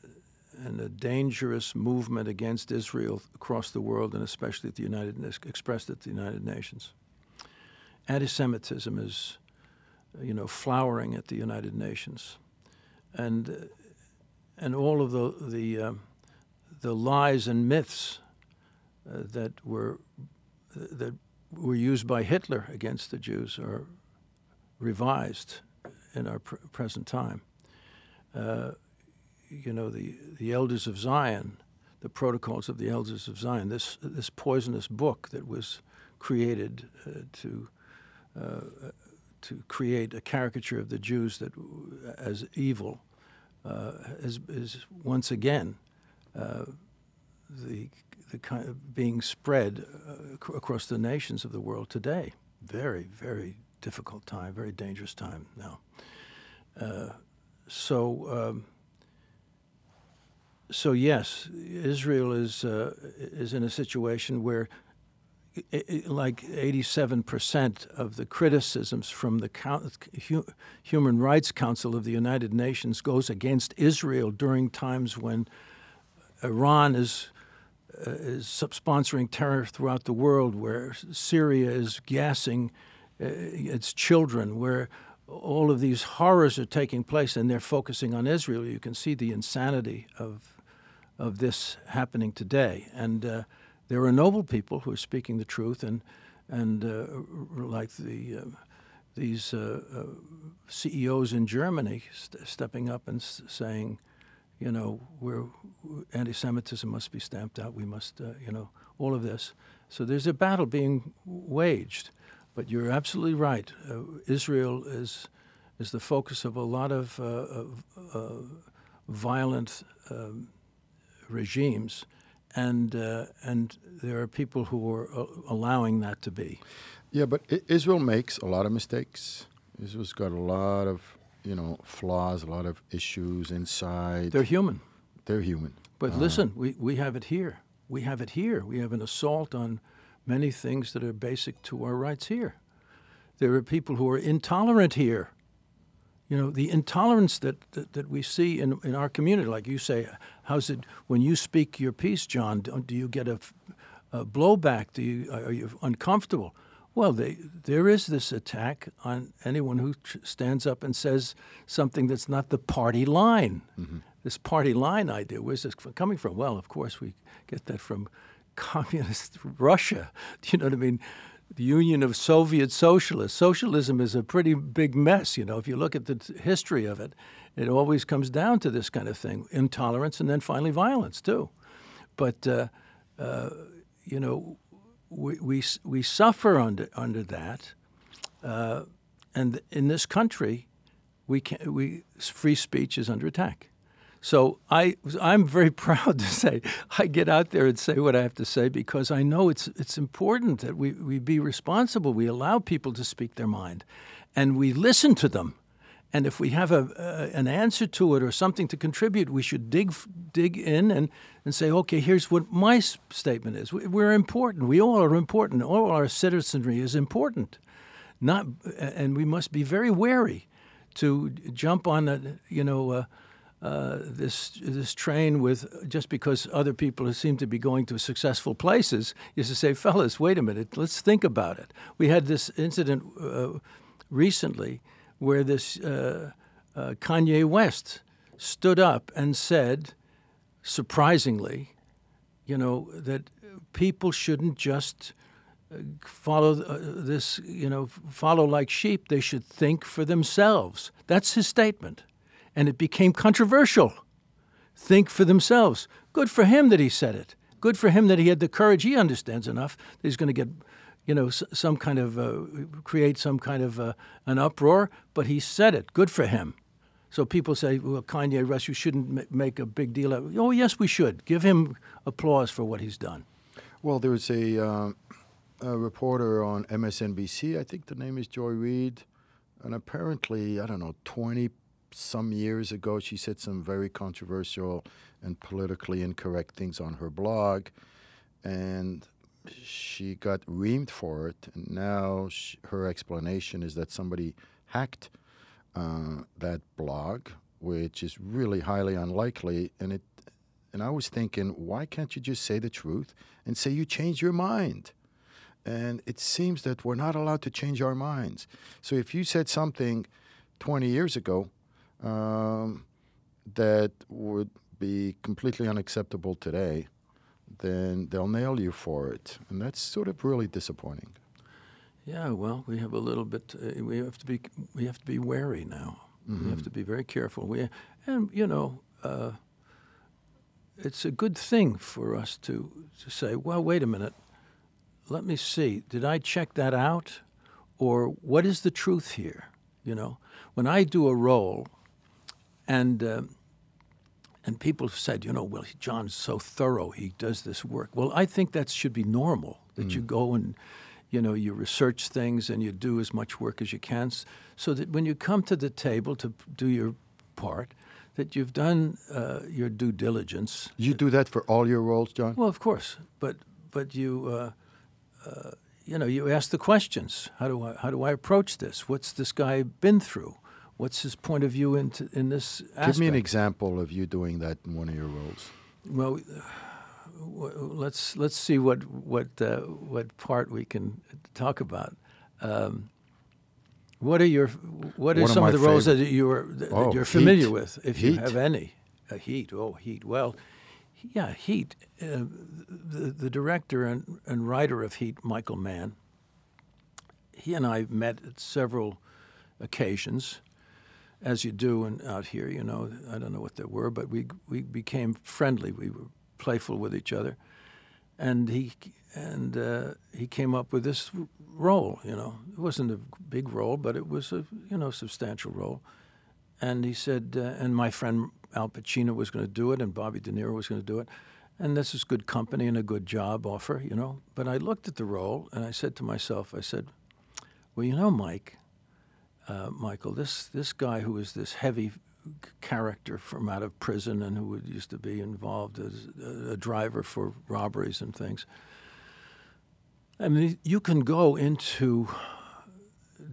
B: and a dangerous movement against Israel across the world and especially at the United expressed at the United Nations. Anti-Semitism is, you know, flowering at the United Nations, and uh, and all of the the um, the lies and myths uh, that were that were used by Hitler against the Jews are revised in our pr- present time. Uh, you know, the, the Elders of Zion, the Protocols of the Elders of Zion, this, this poisonous book that was created uh, to uh, to create a caricature of the Jews that as evil uh, is, is once again uh, the the kind of being spread uh, across the nations of the world today. Very, very difficult time, very dangerous time now. Uh, so, um, so yes, Israel is uh, is in a situation where, like eighty-seven percent of the criticisms from the Human Rights Council of the United Nations goes against Israel during times when Iran is uh, is sponsoring terror throughout the world, where Syria is gassing uh, its children, where all of these horrors are taking place, and they're focusing on Israel. You can see the insanity of of this happening today, and uh, there are noble people who are speaking the truth, and and uh, like the uh, these uh, CEOs in Germany st- stepping up and s- saying you know, where anti-Semitism must be stamped out. We must, uh, you know, all of this. So there's a battle being waged, but you're absolutely right. Uh, Israel is is the focus of a lot of, of violent um, regimes, and uh, and there are people who are uh, allowing that to be.
A: Yeah, but Israel makes a lot of mistakes. Israel's got a lot of you know, flaws, a lot of issues inside.
B: They're human.
A: They're human.
B: But uh, listen, we, we have it here. We have it here. We have an assault on many things that are basic to our rights here. There are people who are intolerant here. You know, the intolerance that, that, that we see in, in our community, like you say, how's it when you speak your piece, Jon? Do, do you get a, a blowback? Do you, are you uncomfortable? Well, they, there is this attack on anyone who stands up and says something that's not the party line. Mm-hmm. This party line idea, where's this coming from? Well, of course, we get that from communist Russia. Do you know what I mean? The Union of Soviet Socialists. Socialism is a pretty big mess. You know, if you look at the t- history of it, it always comes down to this kind of thing: intolerance, and then finally violence too. But uh, uh, you know, we, we, we suffer under, under that. Uh, and in this country, we can, we, free speech is under attack. So I, I'm very proud to say I get out there and say what I have to say because I know it's, it's important that we, we be responsible. We allow people to speak their mind and we listen to them. And if we have a, uh, an answer to it or something to contribute, we should dig dig in and, and say, okay, here's what my statement is. We're important. We all are important. All our citizenry is important. Not, and we must be very wary to jump on a, you know, uh, uh, this this train with just because other people seem to be going to successful places. Is to say, fellas, wait a minute, let's think about it. We had this incident uh, recently where this uh, uh, Kanye West stood up and said, surprisingly, you know, that people shouldn't just uh, follow this, you know, follow like sheep. They should think for themselves. That's his statement. And it became controversial. Think for themselves. Good for him that he said it. Good for him that he had the courage. He understands enough that he's going to get you know, some kind of uh, create some kind of uh, an uproar. But he said it. Good for him. So people say, well, Kanye West, you shouldn't make a big deal of it. Oh, yes, we should. Give him applause for what he's done.
A: Well, there was a, uh, a reporter on MSNBC, I think the name is Joy Reid, and apparently, I don't know, 20 some years ago, she said some very controversial and politically incorrect things on her blog. And she got reamed for it, and now she, her explanation is that somebody hacked uh, that blog, which is really highly unlikely. And it, and I was thinking, why can't you just say the truth and say you changed your mind? And it seems that we're not allowed to change our minds. So if you said something 20 years ago um, that would be completely unacceptable today, then they'll nail you for it, and that's sort of really disappointing.
B: Yeah, well, we have a little bit. Uh, we have to be. We have to be wary now. Mm-hmm. We have mm-hmm. to be very careful. We and you know, uh, it's a good thing for us to to say, well, wait a minute. Let me see. Did I check that out, or what is the truth here? You know, when I do a role, and uh, and people have said, you know, well, Jon's so thorough, he does this work. Well, I think that should be normal that you go and you know you research things and you do as much work as you can, so that when you come to the table to do your part, that you've done uh, your due diligence.
A: You do that for all your roles, Jon?
B: Well, of course, but but you uh, uh, you know you ask the questions. How do I how do I approach this? What's this guy been through? What's his point of view in in this aspect?
A: Give me an example of you doing that in one of your roles.
B: Well, w- let's let's see what what uh, what part we can talk about. Um, what are your what are
A: One of
B: some of,
A: my
B: the roles
A: favorite-
B: that you're that
A: Oh,
B: you're familiar
A: Heat.
B: with, if you have any? Uh, heat, oh Heat. Well, yeah, Heat. Uh, the the director and, and writer of Heat, Michael Mann. He and I met at several occasions as you do in, out here. You know, I don't know what they were, but we we became friendly. We were playful with each other, and he and uh, he came up with this role. You know, it wasn't a big role, but it was a you know substantial role. And he said, uh, and my friend Al Pacino was going to do it, and Bobby De Niro was going to do it. And this is good company and a good job offer, you know. But I looked at the role and I said to myself, I said, well, you know, Mike, uh, Michael, this this guy who is this heavy character from out of prison and who used to be involved as a, driver for robberies and things. I mean, you can go into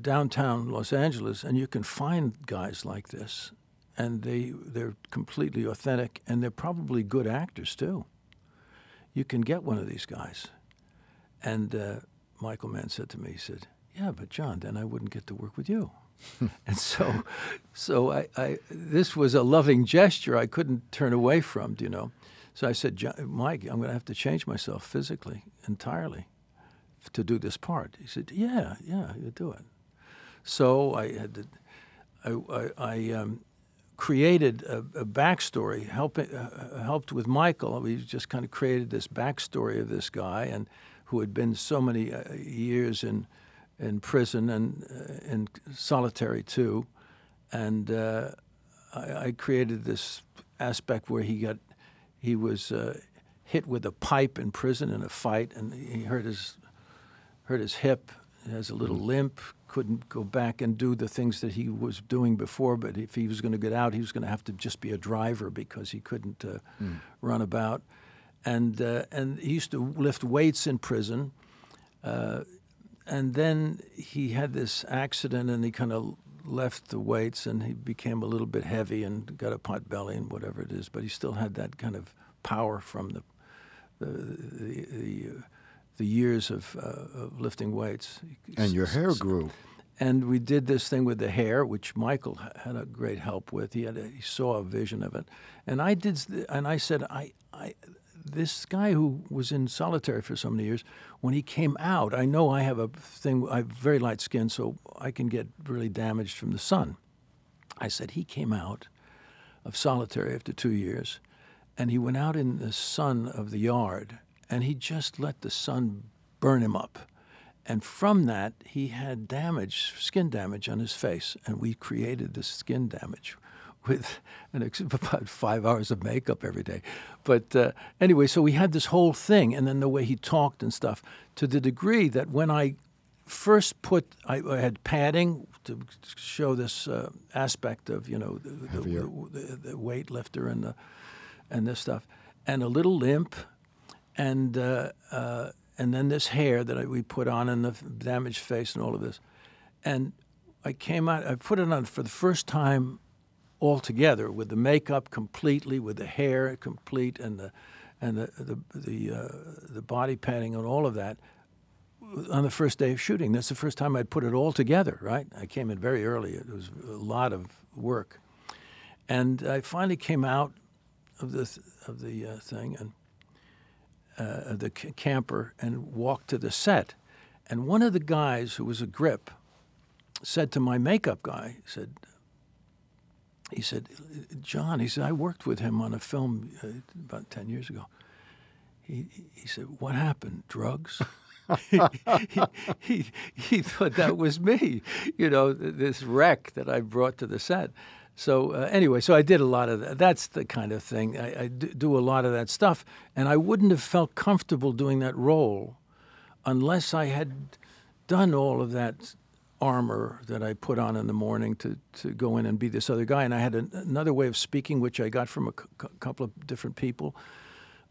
B: downtown Los Angeles and you can find guys like this, and they they're completely authentic and they're probably good actors too. You can get one of these guys, and uh, Michael Mann said to me, he said, "Yeah, but Jon, then I wouldn't get to work with you." and so, so I, I, this was a loving gesture I couldn't turn away from, you know. So I said, Mike, I'm going to have to change myself physically entirely to do this part. He said, Yeah, yeah, you do it. So I had to, I, I, I um, created a, a backstory, helping, uh, helped with Michael. We just kind of created this backstory of this guy and who had been so many uh, years in in prison and uh, in solitary too, and uh, I, I created this aspect where he got he was uh, hit with a pipe in prison in a fight, and he hurt his hurt his hip, has a little limp, couldn't go back and do the things that he was doing before. But if he was going to get out, he was going to have to just be a driver because he couldn't uh, run about. And uh, and he used to lift weights in prison. Uh, and then he had this accident, and he kind of left the weights, and he became a little bit heavy and got a pot belly and whatever it is. But he still had that kind of power from the the the, the, uh, the years of, uh, of lifting weights.
A: And your hair grew.
B: And we did this thing with the hair, which Michael had a great help with. He had a, he saw a vision of it, and I did. And I said, I, I, this guy who was in solitary for so many years, when he came out, I know I have a thing. I have very light skin, so I can get really damaged from the sun. I said he came out of solitary after two years, and he went out in the sun of the yard, and he just let the sun burn him up. And from that, he had damage, skin damage on his face, and we created this skin damage with an ex- about five hours of makeup every day. But uh, anyway, so we had this whole thing, and then the way he talked and stuff, to the degree that when I first put, I, I had padding to show this uh, aspect of you know the, the, the, the weightlifter and the and this stuff, and a little limp, and uh, uh, and then this hair that I, we put on and the damaged face and all of this, and I came out. I put it on for the first time all together with the makeup completely, with the hair complete, and the and the the the, uh, the body padding and all of that on the first day of shooting. That's the first time I'd put it all together. Right? I came in very early. It was a lot of work, and I finally came out of the th- of the uh, thing and uh, the c- camper and walked to the set. And one of the guys who was a grip said to my makeup guy, said, he said, Jon, he said, I worked with him on a film uh, about 10 years ago. He, he said, what happened? Drugs? he, he, he, thought that was me, you know, this wreck that I brought to the set. So uh, anyway, so I did a lot of that. That's the kind of thing I, I do a lot of that stuff, and I wouldn't have felt comfortable doing that role unless I had done all of that armor that I put on in the morning to, to go in and be this other guy. And I had an, another way of speaking, which I got from a c- couple of different people,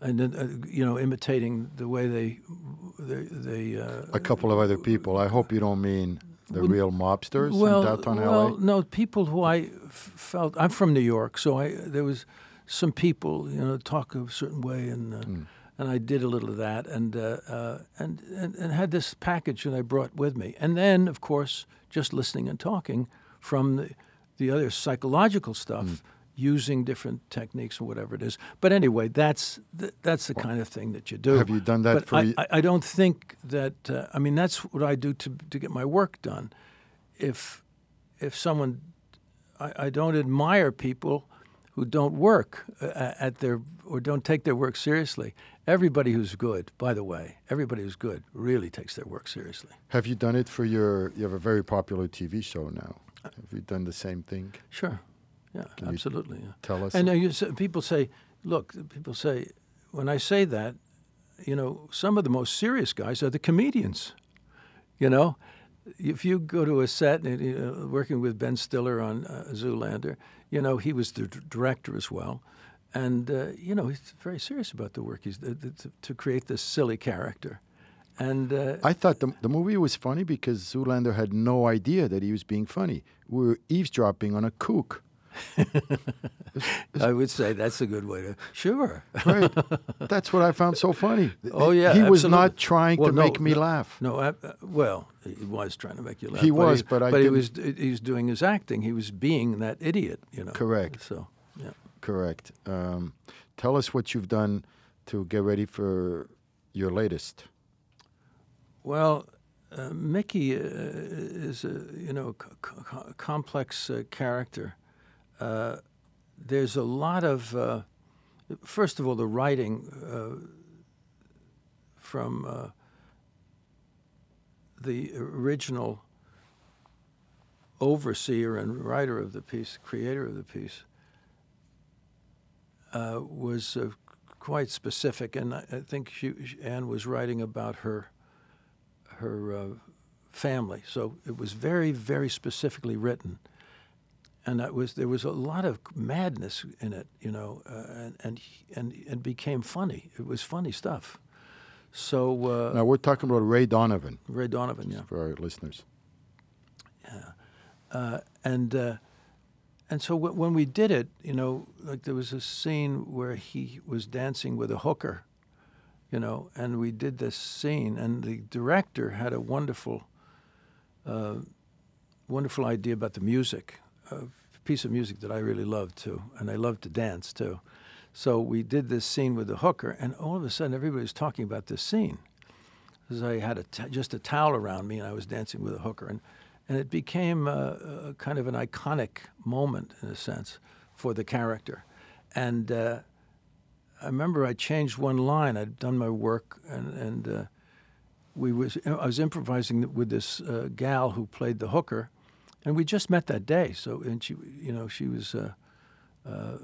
B: and then uh, you know, imitating the way they they. they uh,
A: a couple of other people. I hope you don't mean the
B: Well,
A: real mobsters
B: well,
A: in downtown
B: well,
A: LA.
B: no, people who I f- felt. I'm from New York, so I there was some people, you know, talk a certain way, and uh,
A: Mm.
B: And I did a little of that, and, uh, uh, and and and had this package that I brought with me, and then of course just listening and talking from the, the other psychological stuff.
A: Mm.
B: Using different techniques or whatever it is, but anyway, that's th- that's the kind of thing that you do.
A: Have you done that
B: But
A: for
B: I,
A: y-
B: I, I don't think that. Uh, I mean, that's what I do to to get my work done. If if someone, I, I don't admire people who don't work uh, at their or don't take their work seriously. Everybody who's good, by the way, everybody who's good really takes their work seriously.
A: Have you done it for your? You have a very popular TV show now. Have you done the same thing?
B: Sure, yeah,
A: Can
B: absolutely. Yeah.
A: Tell us.
B: And uh, you, people say, look, people say, when I say that, you know, some of the most serious guys are the comedians. You know, if you go to a set and you know, working with Ben Stiller on uh, Zoolander, you know, he was the d- director as well. And, uh, you know, he's very serious about the work he's uh, to, to create this silly character. And uh,
A: I thought the, the movie was funny because Zoolander had no idea that he was being funny. We were eavesdropping on a kook.
B: I would say that's a good way to. Sure.
A: Right. That's what I found so funny.
B: Oh, yeah,
A: He was not trying
B: Well,
A: to
B: no,
A: make me
B: no,
A: laugh.
B: No, uh, uh, well, he was trying to make you laugh.
A: He was, but I
B: but he
A: didn't-
B: was he was doing his acting. He was being that idiot, you know.
A: Correct.
B: So, yeah.
A: Correct. Um, tell us what you've done to get ready for your latest.
B: Well, uh, Mickey uh, is a you know c- c- complex uh, character. Uh, there's a lot of uh, first of all the writing uh, from the original overseer and writer of the piece, creator of the piece, uh, was uh, quite specific, and I, I think she, Ann was writing about her her uh, family. So it was very, very specifically written, and that was there was a lot of madness in it, you know, uh, and and and it became funny. It was funny stuff. So uh,
A: Now we're talking about Ray Donovan
B: Ray Donovan, yeah,
A: for our listeners. Yeah.
B: Uh, and uh, and so w- when we did it, you know, like there was a scene where he was dancing with a hooker, you know, and we did this scene, and the director had a wonderful, uh, wonderful idea about the music, a piece of music that I really loved too, and I loved to dance too. So we did this scene with the hooker, and all of a sudden everybody was talking about this scene, because I had a t- just a towel around me and I was dancing with a hooker, and and it became a, a kind of an iconic moment in a sense for the character, and. Uh, I remember I changed one line. I'd done my work, and and uh, we was I was improvising with this uh, gal who played the hooker, and we just met that day. So and she, you know, she was uh, uh,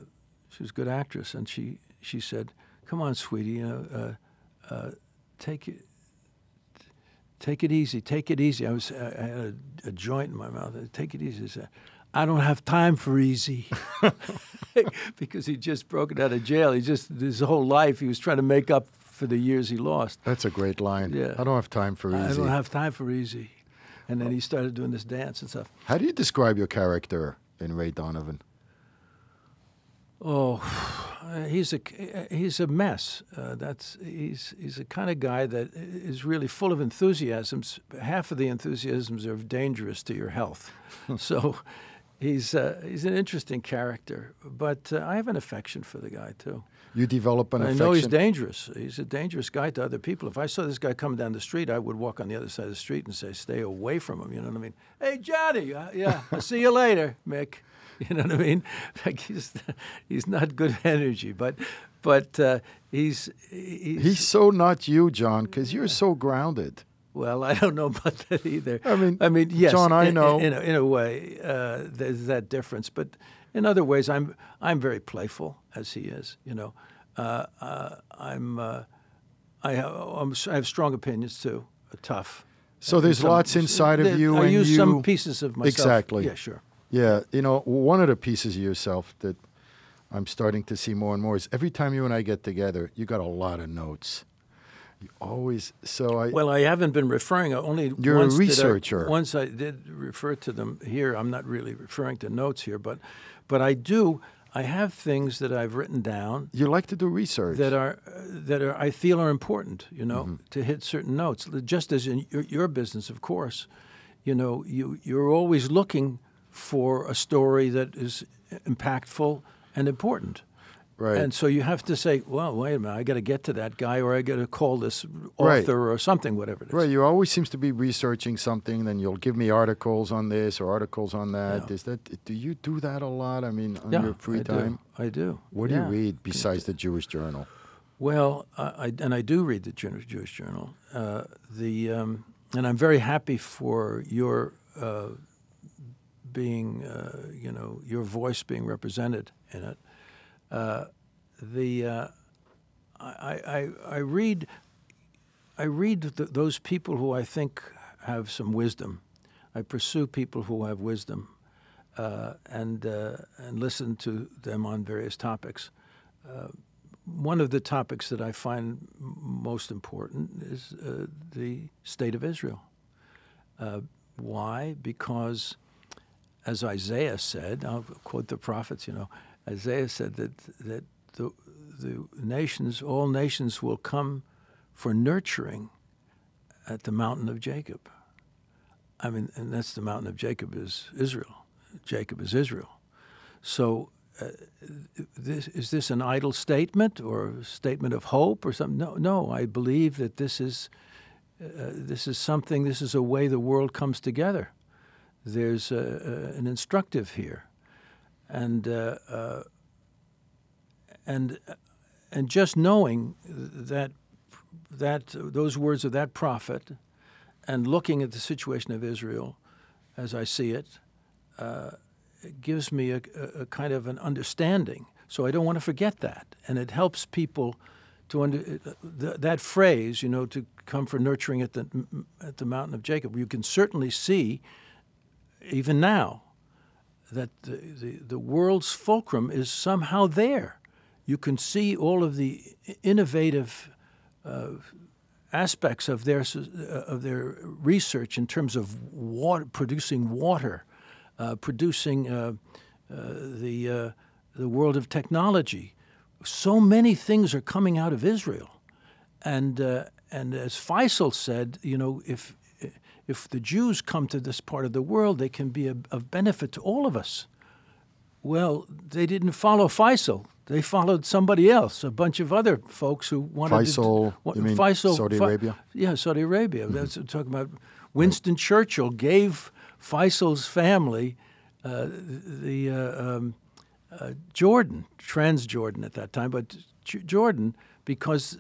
B: she was a good actress, and she she said, "Come on, sweetie, you know, uh, take it." Take it easy. Take it easy. I was. Uh, I had a, a joint in my mouth. Take it easy. I said, I don't have time for easy. because he just broken out of jail. He just his whole life he was trying to make up for the years he lost.
A: That's a great line.
B: Yeah.
A: I don't have time for easy.
B: I don't have time for easy. And then he started doing this dance and stuff.
A: How do you describe your character in Ray Donovan?
B: Oh, he's a he's a mess. Uh, that's he's he's a kind of guy that is really full of enthusiasms. Half of the enthusiasms are dangerous to your health. so, he's uh, he's an interesting character, but uh, I have an affection for the guy too.
A: You develop an
B: I
A: affection.
B: know he's dangerous. He's a dangerous guy to other people. If I saw this guy coming down the street, I would walk on the other side of the street and say, "Stay away from him." You know what I mean? Hey, Johnny. Uh, yeah, I'll see you later, Mick. You know what I mean? Like he's he's not good energy, but but uh, he's, he's
A: He's so not you, Jon, because you're so grounded.
B: well. I don't know about that either.
A: I mean,
B: I mean, yes,
A: Jon, I
B: in-
A: know.
B: in, a, in a way uh, there's that difference, but in other ways, I'm I'm very playful as he is. You know, uh, uh, I'm uh, I have I'm, I have strong opinions too, tough.
A: So there's
B: Some-
A: lots inside of you,
B: I
A: and
B: use
A: you
B: some pieces of myself.
A: Exactly.
B: Yeah, sure.
A: Yeah, you know, one of the pieces of yourself that I'm starting to see more and more is every time you and I get together, you got a lot of notes. You always so I
B: Well, I haven't been referring. uh, Only
A: You're a
B: once I-
A: researcher.
B: once I did refer to them here. I'm not really referring to notes here, but but I do. I have things that I've written down
A: you like to do research.
B: that are uh, that are I feel are important. You know,
A: Mm-hmm.
B: to hit certain notes. Just as in your, your business, of course, you know, you you're always looking for a story that is impactful and important.
A: right.
B: And so you have to say, well, wait a minute, I got to get to that guy, or I got to call this
A: Right.
B: author, or something, whatever it is.
A: Right, you always seems to be researching something. Then you'll give me articles on this or articles on that.
B: Yeah.
A: Is that do you do that a lot? I mean, on
B: Yeah,
A: your free
B: I
A: time.
B: Do. I do.
A: What do you read besides the Jewish Journal?
B: Well, I, I, and I do read the Jew- Jewish Journal. Uh, the um, and I'm very happy for your uh, being, uh, you know, your voice being represented in it. Uh, the uh, I, I, I read I read th- those people who I think have some wisdom. I pursue people who have wisdom, uh, and uh, and listen to them on various topics. Uh, one of the topics that I find most important is the state of Israel. Why? Because, as Isaiah said, I'll quote the prophets. You know, Isaiah said that that the the nations, all nations, will come for nurturing at the mountain of Jacob. I mean, and that's the mountain of Jacob is Israel. Jacob is Israel. So, uh, this, is this an idle statement or a statement of hope or something? No, no. I believe that this is uh, this is something. This is a way the world comes together. There's uh, uh, an instructive here, and uh, uh, and and just knowing that that those words of that prophet, and looking at the situation of Israel, as I see it, uh, it gives me a, a, a kind of an understanding. So I don't want to forget that, and it helps people to under th- that phrase, you know, to come for nurturing at the at the mountain of Jacob. You can certainly see, even now, that the, the, the world's fulcrum is somehow there. You can see all of the innovative uh, aspects of their uh, of their research in terms of water, producing water, uh, producing uh, uh, the uh, the world of technology. So many things are coming out of Israel, and and as Faisal said, you know, if if the Jews come to this part of the world, they can be of benefit to all of us. Well, they didn't follow Faisal. They followed somebody else, a bunch of other folks who wanted
A: Faisal,
B: to. wa-
A: you mean
B: Faisal,
A: Saudi
B: Fa-
A: Arabia?
B: Yeah, Saudi Arabia. That's what I'm talking about. Winston Churchill gave Faisal's family uh, the uh, um, uh, Jordan, Transjordan at that time, but J- Jordan because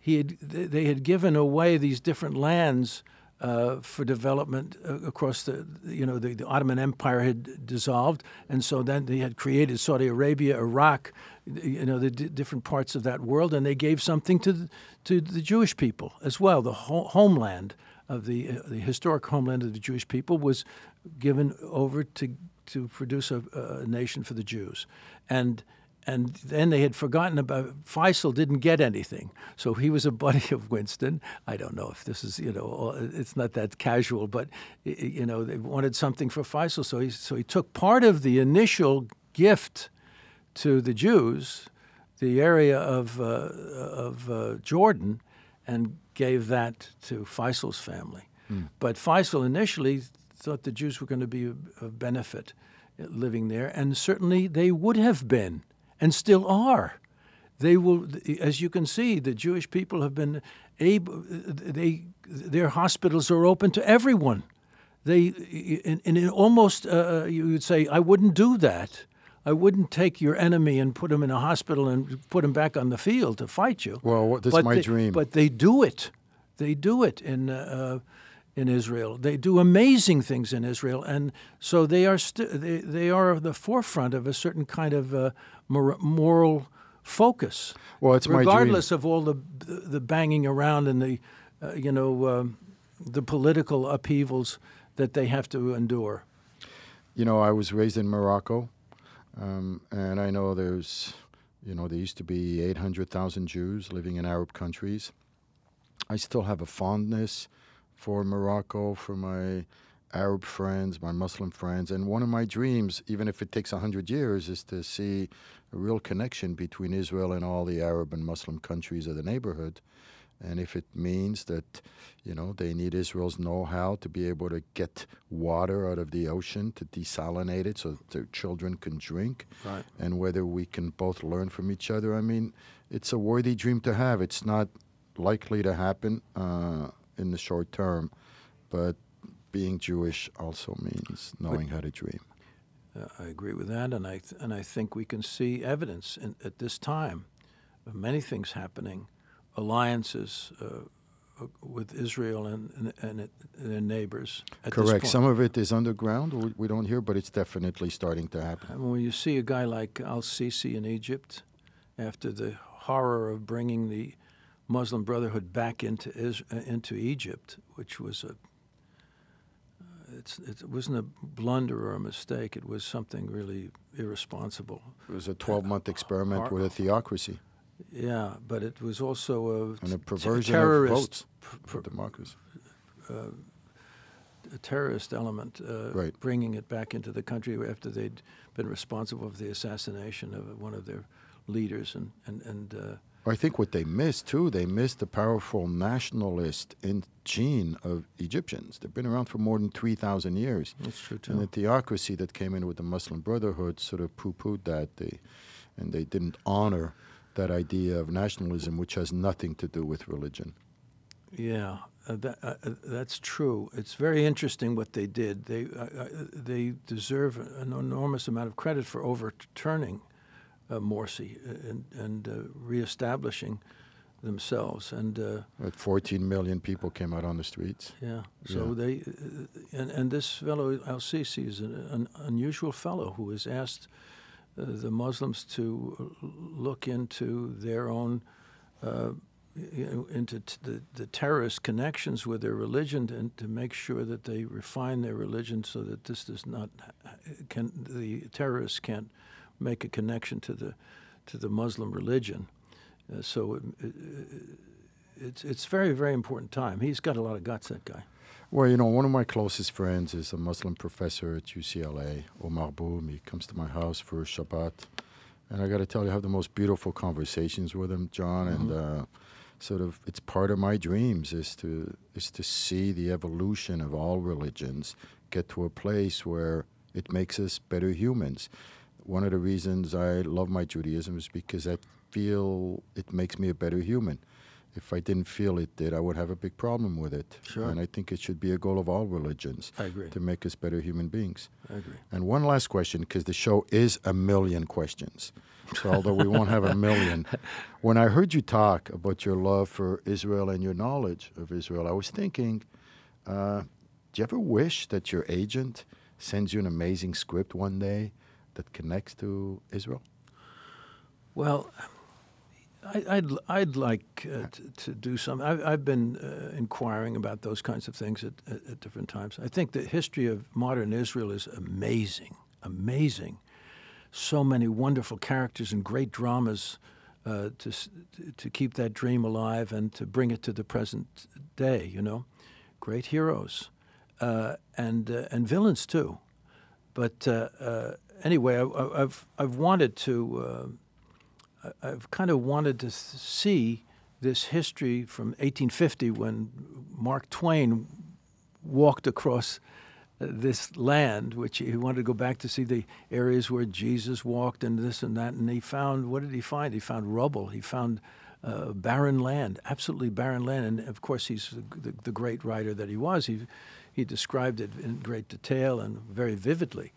B: he had they had given away these different lands uh, for development uh, across the you know the, the Ottoman Empire had dissolved, and so then they had created Saudi Arabia, Iraq, you know the d- different parts of that world, and they gave something to the, to the Jewish people as well. The ho- homeland of the uh, the historic homeland of the Jewish people was given over to to produce a, a nation for the Jews, and and then they had forgotten about Faisal didn't get anything, so he was a buddy of Winston. I don't know if this is you know it's not that casual, but you know they wanted something for Faisal, so he so he took part of the initial gift to the Jews, the area of uh, of uh, Jordan, and gave that to Faisal's family. But Faisal initially thought the Jews were going to be of benefit. living there, and certainly they would have been and still are. They will, as you can see, the Jewish people have been able. They their hospitals are open to everyone. They, and, and almost uh, you would say, I wouldn't do that. I wouldn't take your enemy and put him in a hospital and put him back on the field to fight you.
A: Well, that's
B: but
A: my
B: they,
A: dream.
B: But they do it. They do it in uh, in Israel. They do amazing things in Israel, and so they are st- they, they are the forefront of a certain kind of uh, mor- moral focus.
A: Well, it's my dream.
B: regardless of all the the banging around and the uh, you know um, the political upheavals that they have to endure.
A: You know, I was raised in Morocco, um, and I know there's, you know, there used to be 800,000 Jews living in Arab countries. I still have a fondness for Morocco, for my Arab friends, my Muslim friends, and one of my dreams, even if it takes 100 years, is to see a real connection between Israel and all the Arab and Muslim countries of the neighborhood. And if it means that, you know, they need Israel's know-how to be able to get water out of the ocean to desalinate it so that their children can drink,
B: Right.
A: and whether we can both learn from each other, I mean, it's a worthy dream to have. It's not likely to happen uh, in the short term, but being Jewish also means knowing how to dream.
B: Uh, I agree with that, and I th- and I think we can see evidence in, at this time of many things happening, alliances uh, with Israel and and, and, it, and their neighbors.
A: Correct. Some of it is underground, we, we don't hear, but it's definitely starting to happen.
B: I mean, when you see a guy like Al Sisi in Egypt, after the horror of bringing the Muslim Brotherhood back into Is- uh, into Egypt, which was a uh, it's, it wasn't a blunder or a mistake. It was something really irresponsible.
A: It was a 12 month experiment
B: Har-
A: with a theocracy
B: Yeah, but it was also a,
A: and a perversion
B: terrorist,
A: of votes
B: pr-
A: democracy.
B: a terrorist element, uh,
A: Right.
B: bringing it back into the country after they'd been responsible for the assassination of one of their leaders, and and and uh,
A: I think what they missed too, they missed the powerful nationalist in gene of Egyptians. They've been around for more than 3,000 years.
B: that's true
A: And the theocracy that came in with the Muslim Brotherhood sort of poo-pooed that, they, and they didn't honor that idea of nationalism, which has nothing to do with religion.
B: Yeah, uh, that, uh, uh, that's true. It's very interesting what they did. They uh, uh, they deserve an enormous amount of credit for overturning Morsi and and uh, reestablishing themselves. And uh,
A: Like 14 million people came out on the streets.
B: yeah, so
A: Yeah.
B: they uh, and and this fellow Al Sisi is an, an unusual fellow who has asked uh, the Muslims to look into their own. Uh, you know, into t- the, the terrorist connections with their religion and to make sure that they refine their religion so that this does not can the terrorists can't make a connection to the to the Muslim religion. Uh, so it, it, it's it's very very important time. He's got a lot of guts. That guy.
A: Well, you know, one of my closest friends is a Muslim professor at UCLA, Aomar Boum. He comes to my house for Shabbat. And I got to tell you, I have the most beautiful conversations with him, Jon. And uh, sort of, it's part of my dreams is to is to see the evolution of all religions get to a place where it makes us better humans. One of the reasons I love my Judaism is because I feel it makes me a better human. If I didn't feel it did, I would have a big problem with it.
B: Sure.
A: And I think it should be a goal of all religions
B: I agree.
A: to make us better human beings.
B: I agree.
A: And one last question, because the show is a million questions. So although we won't have a million, when I heard you talk about your love for Israel and your knowledge of Israel, I was thinking, uh, do you ever wish that your agent sends you an amazing script one day that connects to Israel?
B: Well, I, I'd I'd like uh, to, to do some. I've, I've been uh, inquiring about those kinds of things at, at, at different times. I think the history of modern Israel is amazing, amazing. So many wonderful characters and great dramas uh, to to keep that dream alive and to bring it to the present day. You know, great heroes uh, and uh, and villains too. But uh, anyway, I, I- I've I've wanted to. Uh, I've kind of wanted to see this history from 1850 when Mark Twain walked across this land, which he wanted to go back to see the areas where Jesus walked and this and that. And he found, what did he find? He found rubble. He found uh, barren land, absolutely barren land. And of course, he's the, the, the, great writer that he was. He, he described it in great detail and very vividly.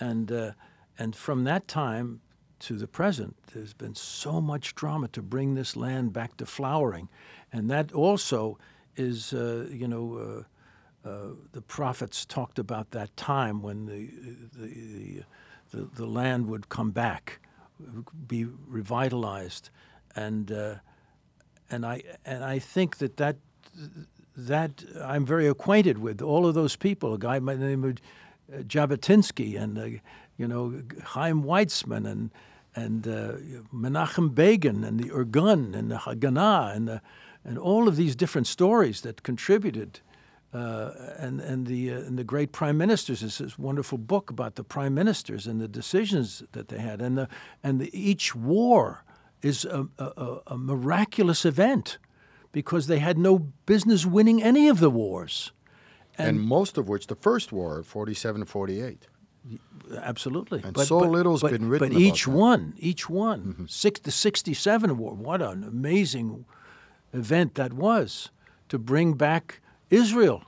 B: And, uh, and from that time to the present, there's been so much drama to bring this land back to flowering. And that also is, uh, you know, uh, uh, the prophets talked about that time when the, the, the, the, land would come back, be revitalized. And, uh, and, I, and I think that, that that I'm very acquainted with all of those people. A guy by the name of Jabotinsky and uh, you know Chaim Weizmann and and uh, Menachem Begin and the Irgun and the Haganah and the, and all of these different stories that contributed. Uh, and and the uh, and the great prime ministers. This this wonderful book about the prime ministers and the decisions that they had, and the and the, each war is a, a, a miraculous event because they had no business winning any of the wars.
A: And, and most of which, the first war, 47 48.
B: Absolutely.
A: And but, so but, little's
B: but,
A: been written
B: But each one, each one, mm-hmm. six, the 67 war, what an amazing event that was to bring back Israel,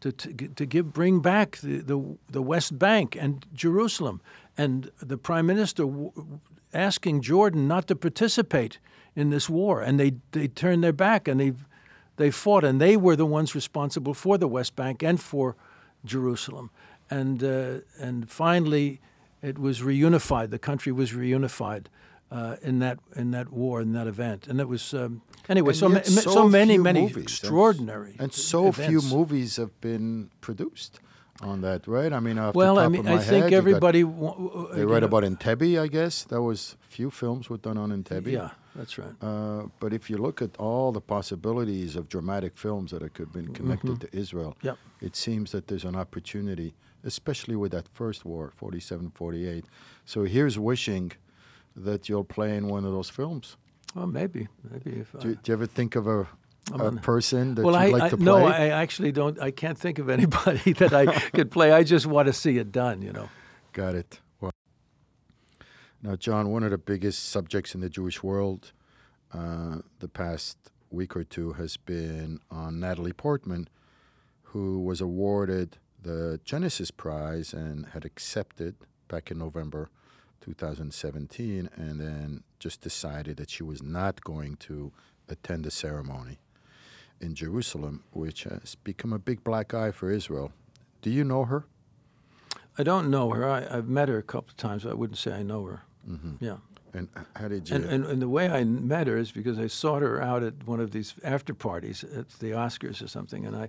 B: to, to, to give, bring back the, the, the West Bank and Jerusalem. And the prime minister asking Jordan not to participate in this war, and they they turned their back and they they fought, and they were the ones responsible for the West Bank and for Jerusalem, and uh, and finally it was reunified. The country was reunified. Uh, in that in that war in that event, and it was um, anyway. So, ma- so, so many many
A: movies.
B: extraordinary
A: and, and so
B: events.
A: few movies have been produced on that, right? I mean,
B: well, I
A: mean,
B: I
A: think
B: head, everybody.
A: Got, they read know, about Entebbe, I guess. There was few films were done on Entebbe.
B: Yeah, that's right.
A: Uh, but if you look at all the possibilities of dramatic films that could have been connected mm-hmm. to Israel,
B: yep.
A: it seems that there's an opportunity, especially with that first war, 47, 48. So here's wishing that you'll play in one of those films.
B: Well, maybe, maybe if.
A: Do, do you ever think of a a person that
B: well,
A: you'd
B: I,
A: like to
B: play?
A: No,
B: I actually don't. I can't think of anybody that I could play. I just want to see it done. You know.
A: Got it. Now, Jon, one of the biggest subjects in the Jewish world uh, the past week or two has been on Natalie Portman, who was awarded the Genesis Prize and had accepted back in November 2017, and then just decided that she was not going to attend the ceremony in Jerusalem, which has become a big black eye for Israel. Do you know her?
B: I don't know her. I, have met her a couple of times. I wouldn't say I know her.
A: Mm-hmm.
B: Yeah.
A: And how did you?
B: And, and, and, the way I met her is because I sought her out at one of these after parties at the Oscars or something, and I,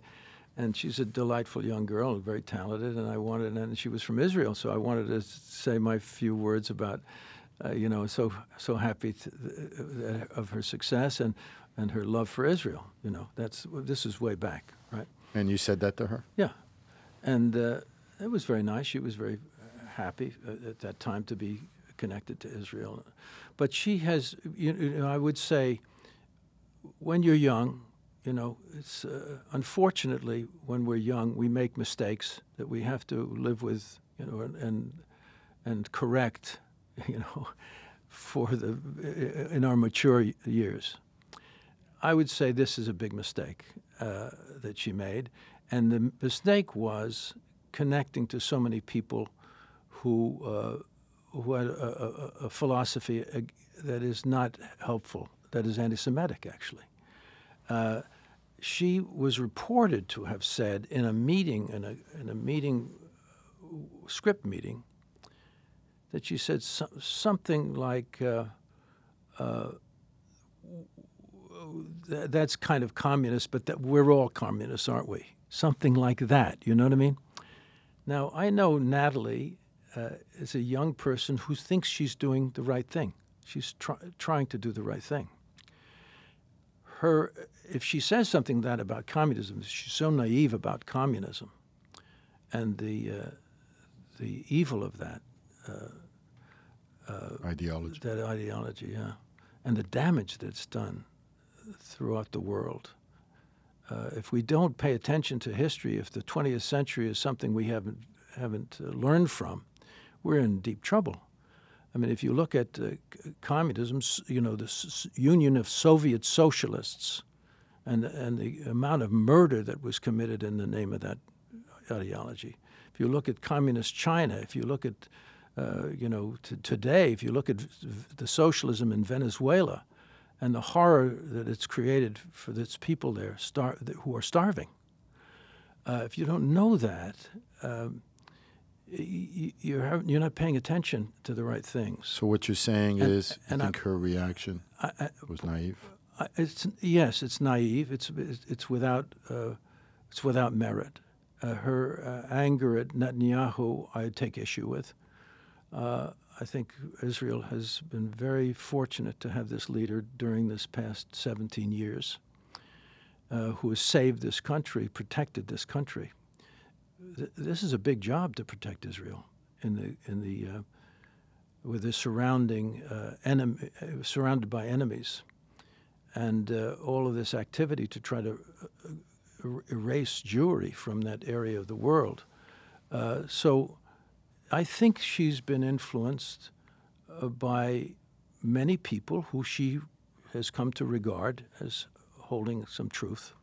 B: and she's a delightful young girl, very talented, and I wanted, and she was from Israel, so I wanted to say my few words about, uh, you know, so so happy to, uh, of her success and and her love for Israel. You know, that's this is way back, right?
A: And you said that to her?
B: Yeah, and uh, it was very nice. She was very happy at that time to be connected to Israel, but she has. You know, I would say, when you're young, you know, it's uh, unfortunately when we're young we make mistakes that we have to live with, you know, and and, correct, you know, for the in our mature years. I would say this is a big mistake uh, that she made. And the mistake was connecting to so many people who, uh, who had a, a, a philosophy uh, that is not helpful, that is anti Semitic, actually. Uh, she was reported to have said in a meeting, in a, in a meeting, script meeting, that she said so, something like, uh, uh, that's kind of communist, but we're all communists, aren't we? Something like that. You know what I mean? Now, I know Natalie uh, is a young person who thinks she's doing the right thing. She's try- trying to do the right thing. Her, if she says something that about communism, she's so naive about communism and the uh, the evil of that
A: uh, uh ideology.
B: That ideology, yeah, and the damage that's done throughout the world. Uh, if we don't pay attention to history, if the 20th century is something we haven't haven't uh, learned from, we're in deep trouble. I mean, if you look at uh, communism, you know, the Union of Soviet Socialists, and and the amount of murder that was committed in the name of that ideology. If you look at communist China, if you look at uh, you know, today, if you look at the socialism in Venezuela and the horror that it's created for its people there star- who are starving, uh, if you don't know that, um, you're, you're not paying attention to the right things.
A: So what you're saying and, is, you think I, her reaction I, I, was naive?
B: it's yes, it's naive. It's it's without uh, it's without merit. Uh, her uh, anger at Netanyahu, I take issue with. Uh, I think Israel has been very fortunate to have this leader during this past 17 years uh, who has saved this country, protected this country. Th- this is a big job to protect Israel in the, in the, uh, with the surrounding uh, enemy, uh, surrounded by enemies. And uh, all of this activity to try to er- erase Jewry from that area of the world. so I think she's been influenced uh, by many people who she has come to regard as holding some truth.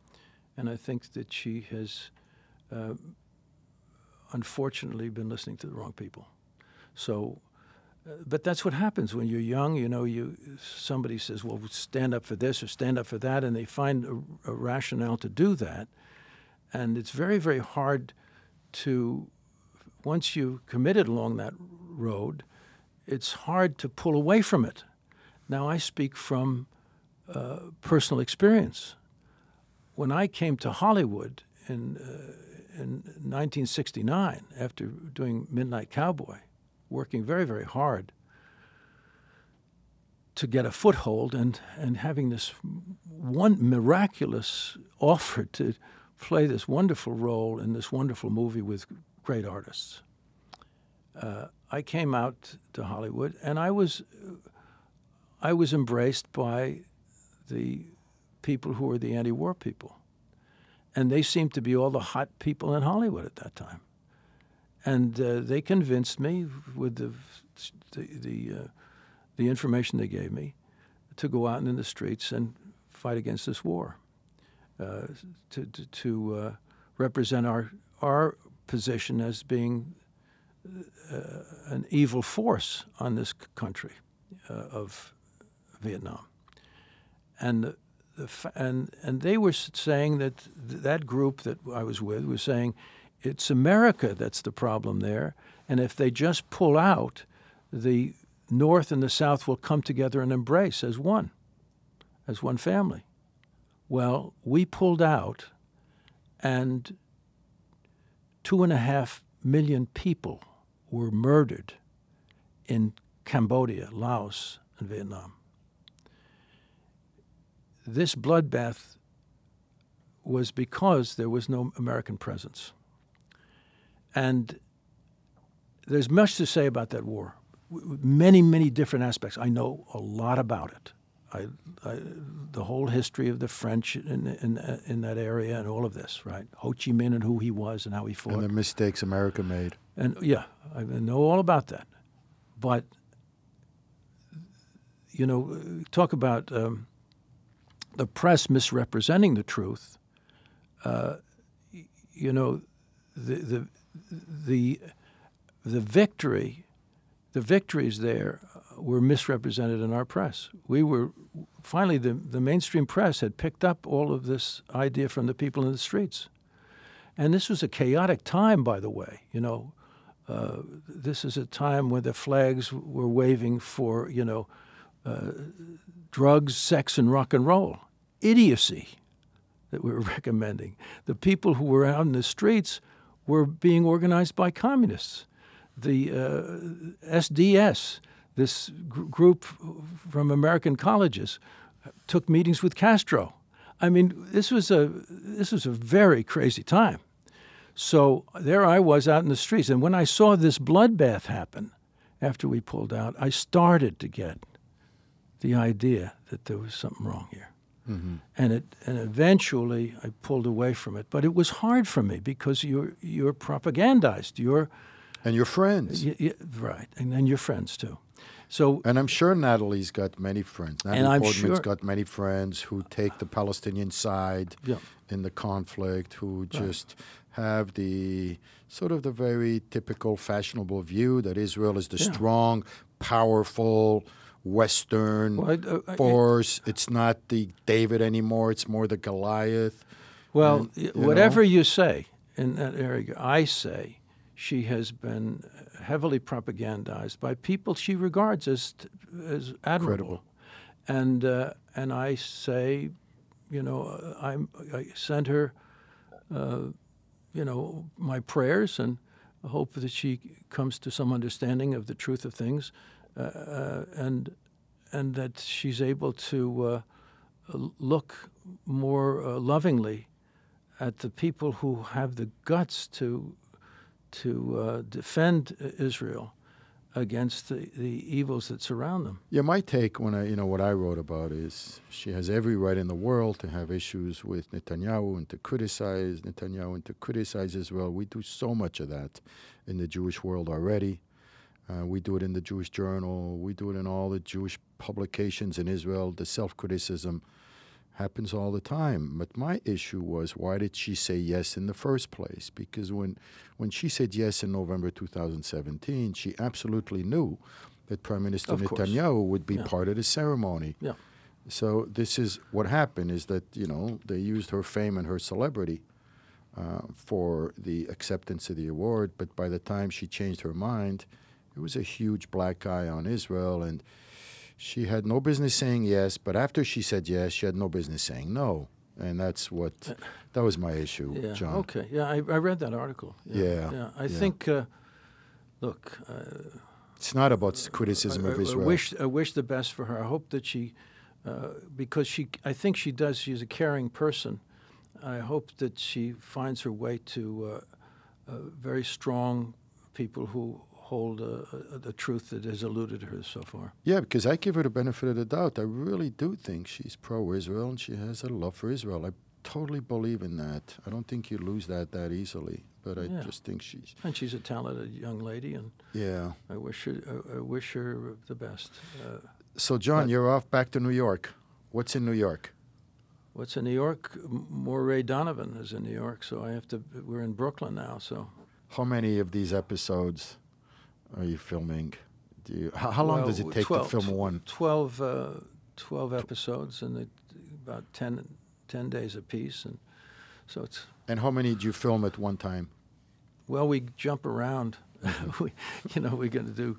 B: And I think that she has uh, unfortunately been listening to the wrong people. So, uh, but that's what happens when you're young. You know, you somebody says, "Well, stand up for this or stand up for that," and they find a, a rationale to do that. And it's very, very hard to once you've committed along that road, it's hard to pull away from it. Now, I speak from uh, personal experience. When I came to Hollywood in, uh, in 1969, after doing Midnight Cowboy, working very, very hard to get a foothold and, and having this one miraculous offer to play this wonderful role in this wonderful movie with great artists. Uh, I came out to Hollywood, and I was I was embraced by the people who were the anti-war people, and they seemed to be all the hot people in Hollywood at that time, and uh, they convinced me with the the the, uh, the, information they gave me to go out in the streets and fight against this war, uh, to to, to uh, represent our our position as being uh, an evil force on this country uh, of Vietnam. And the, the, and and they were saying that th- that group that I was with was saying it's America that's the problem there, and if they just pull out, the North and the South will come together and embrace as one, as one family. Well, we pulled out, and two and a half million people were murdered in Cambodia, Laos, and Vietnam. This bloodbath was because there was no American presence. And there's much to say about that war. Many, many different aspects. I know a lot about it. I, I, the whole history of the French in, in, in that area and all of this, right? Ho Chi Minh and who he was and how he fought.
A: And the mistakes America made.
B: And yeah, I know all about that. But, you know, talk about um, the press misrepresenting the truth. Uh, you know, the, the, the, the victory, the victories there were misrepresented in our press. We were finally the, the mainstream press had picked up all of this idea from the people in the streets. And this was a chaotic time, by the way. You know, uh, this is a time when the flags were waving for, you know, uh, drugs, sex, and rock and roll. Idiocy that we were recommending. The people who were out in the streets were being organized by communists. The uh, SDS, this gr- group from American colleges uh, took meetings with Castro. I mean, this was a this was a very crazy time. So there I was out in the streets, and when I saw this bloodbath happen after we pulled out, I started to get the idea that there was something wrong here. Mm-hmm. and it and eventually I pulled away from it. But it was hard for me because you're you're propagandized. You're
A: And your friends.
B: right, and then your friends too. So
A: And I'm sure Natalie's got many friends. Natalie
B: And I'm
A: Portman's
B: sure-
A: got many friends who take the Palestinian side
B: Yeah.
A: in the conflict, who just have the sort of the very typical fashionable view that Israel is the
B: Yeah.
A: strong, powerful Western
B: Well, I- I-
A: force. It's not the David anymore. It's more the Goliath.
B: Well,
A: And, you
B: whatever
A: know?
B: you say in that area, I say she has been heavily propagandized by people she regards as t- as admirable,
A: Credible.
B: and uh, and I say, you know, I'm I send her, uh, you know, my prayers and hope that she comes to some understanding of the truth of things, uh, uh, and and that she's able to uh, look more uh, lovingly at the people who have the guts to to uh, defend Israel against the, the evils that surround them.
A: Yeah, my take when I, you know, what I wrote about is she has every right in the world to have issues with Netanyahu and to criticize Netanyahu and to criticize Israel. We do so much of that in the Jewish world already. Uh, we do it in the Jewish Journal. We do it in all the Jewish publications in Israel. The self-criticism happens all the time. But my issue was why did she say yes in the first place? Because when when she said yes in November 2017, she absolutely knew that Prime Minister
B: Of course.
A: Netanyahu would be
B: Yeah.
A: part of the ceremony.
B: Yeah.
A: So this is what happened: is that you know they used her fame and her celebrity uh, for the acceptance of the award, but by the time she changed her mind, it was a huge black eye on Israel, and she had no business saying yes. But after she said yes, she had no business saying no, and that's what that was my issue,
B: Yeah.
A: Jon.
B: Okay. Yeah, I, I read that article.
A: Yeah,
B: Yeah. I
A: yeah.
B: think. Uh, look, uh,
A: It's not about criticism
B: I,
A: of
B: I- I
A: Israel.
B: wish I wish the best for her. I hope that she, uh, because she, I think she does. She's a caring person. I hope that she finds her way to uh, uh, very strong people who hold uh, uh, the truth that has eluded her so far.
A: Yeah, because I give her the benefit of the doubt. I really do think she's pro-Israel and she has a love for Israel. I totally believe in that. I don't think you lose that that easily. But I
B: Yeah.
A: just think she's
B: And she's a talented young lady, and
A: yeah.
B: I wish her, I, I wish her the best. Uh,
A: So
B: Jon,
A: you're off back to New York. What's in New York?
B: what's in New York? M- More Ray Donovan is in New York, so I have to. We're in Brooklyn now, so.
A: How many of these episodes are you filming? Do you, how, how long does it take
B: 12
A: to film one?
B: 12, uh, 12 episodes and they, about 10, 10 days apiece. And so it's,
A: And how many do you film at one time?
B: well, we jump around. we, you know, we're going to do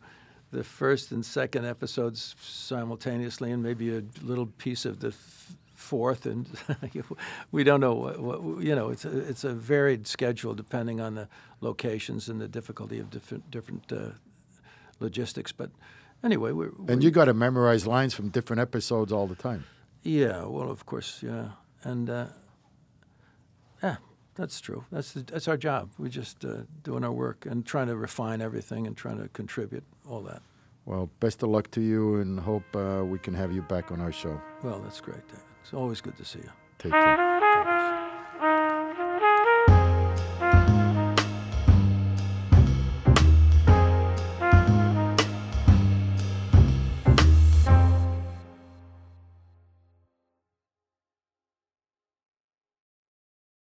B: the first and second episodes simultaneously and maybe a little piece of the f- fourth. And we don't know what, what, you know, it's a, it's a varied schedule depending on the locations and the difficulty of different, different uh, logistics. But anyway, we're,
A: And
B: we-
A: you got to memorize lines from different episodes all the time.
B: Yeah, well, of course, yeah, and uh, yeah, that's true. That's the, that's our job. We're just uh, doing our work and trying to refine everything and trying to contribute all that.
A: Well, best of luck to you and hope uh, we can have you back on our show.
B: Well, that's great, David. It's always good to see you.
A: Take care.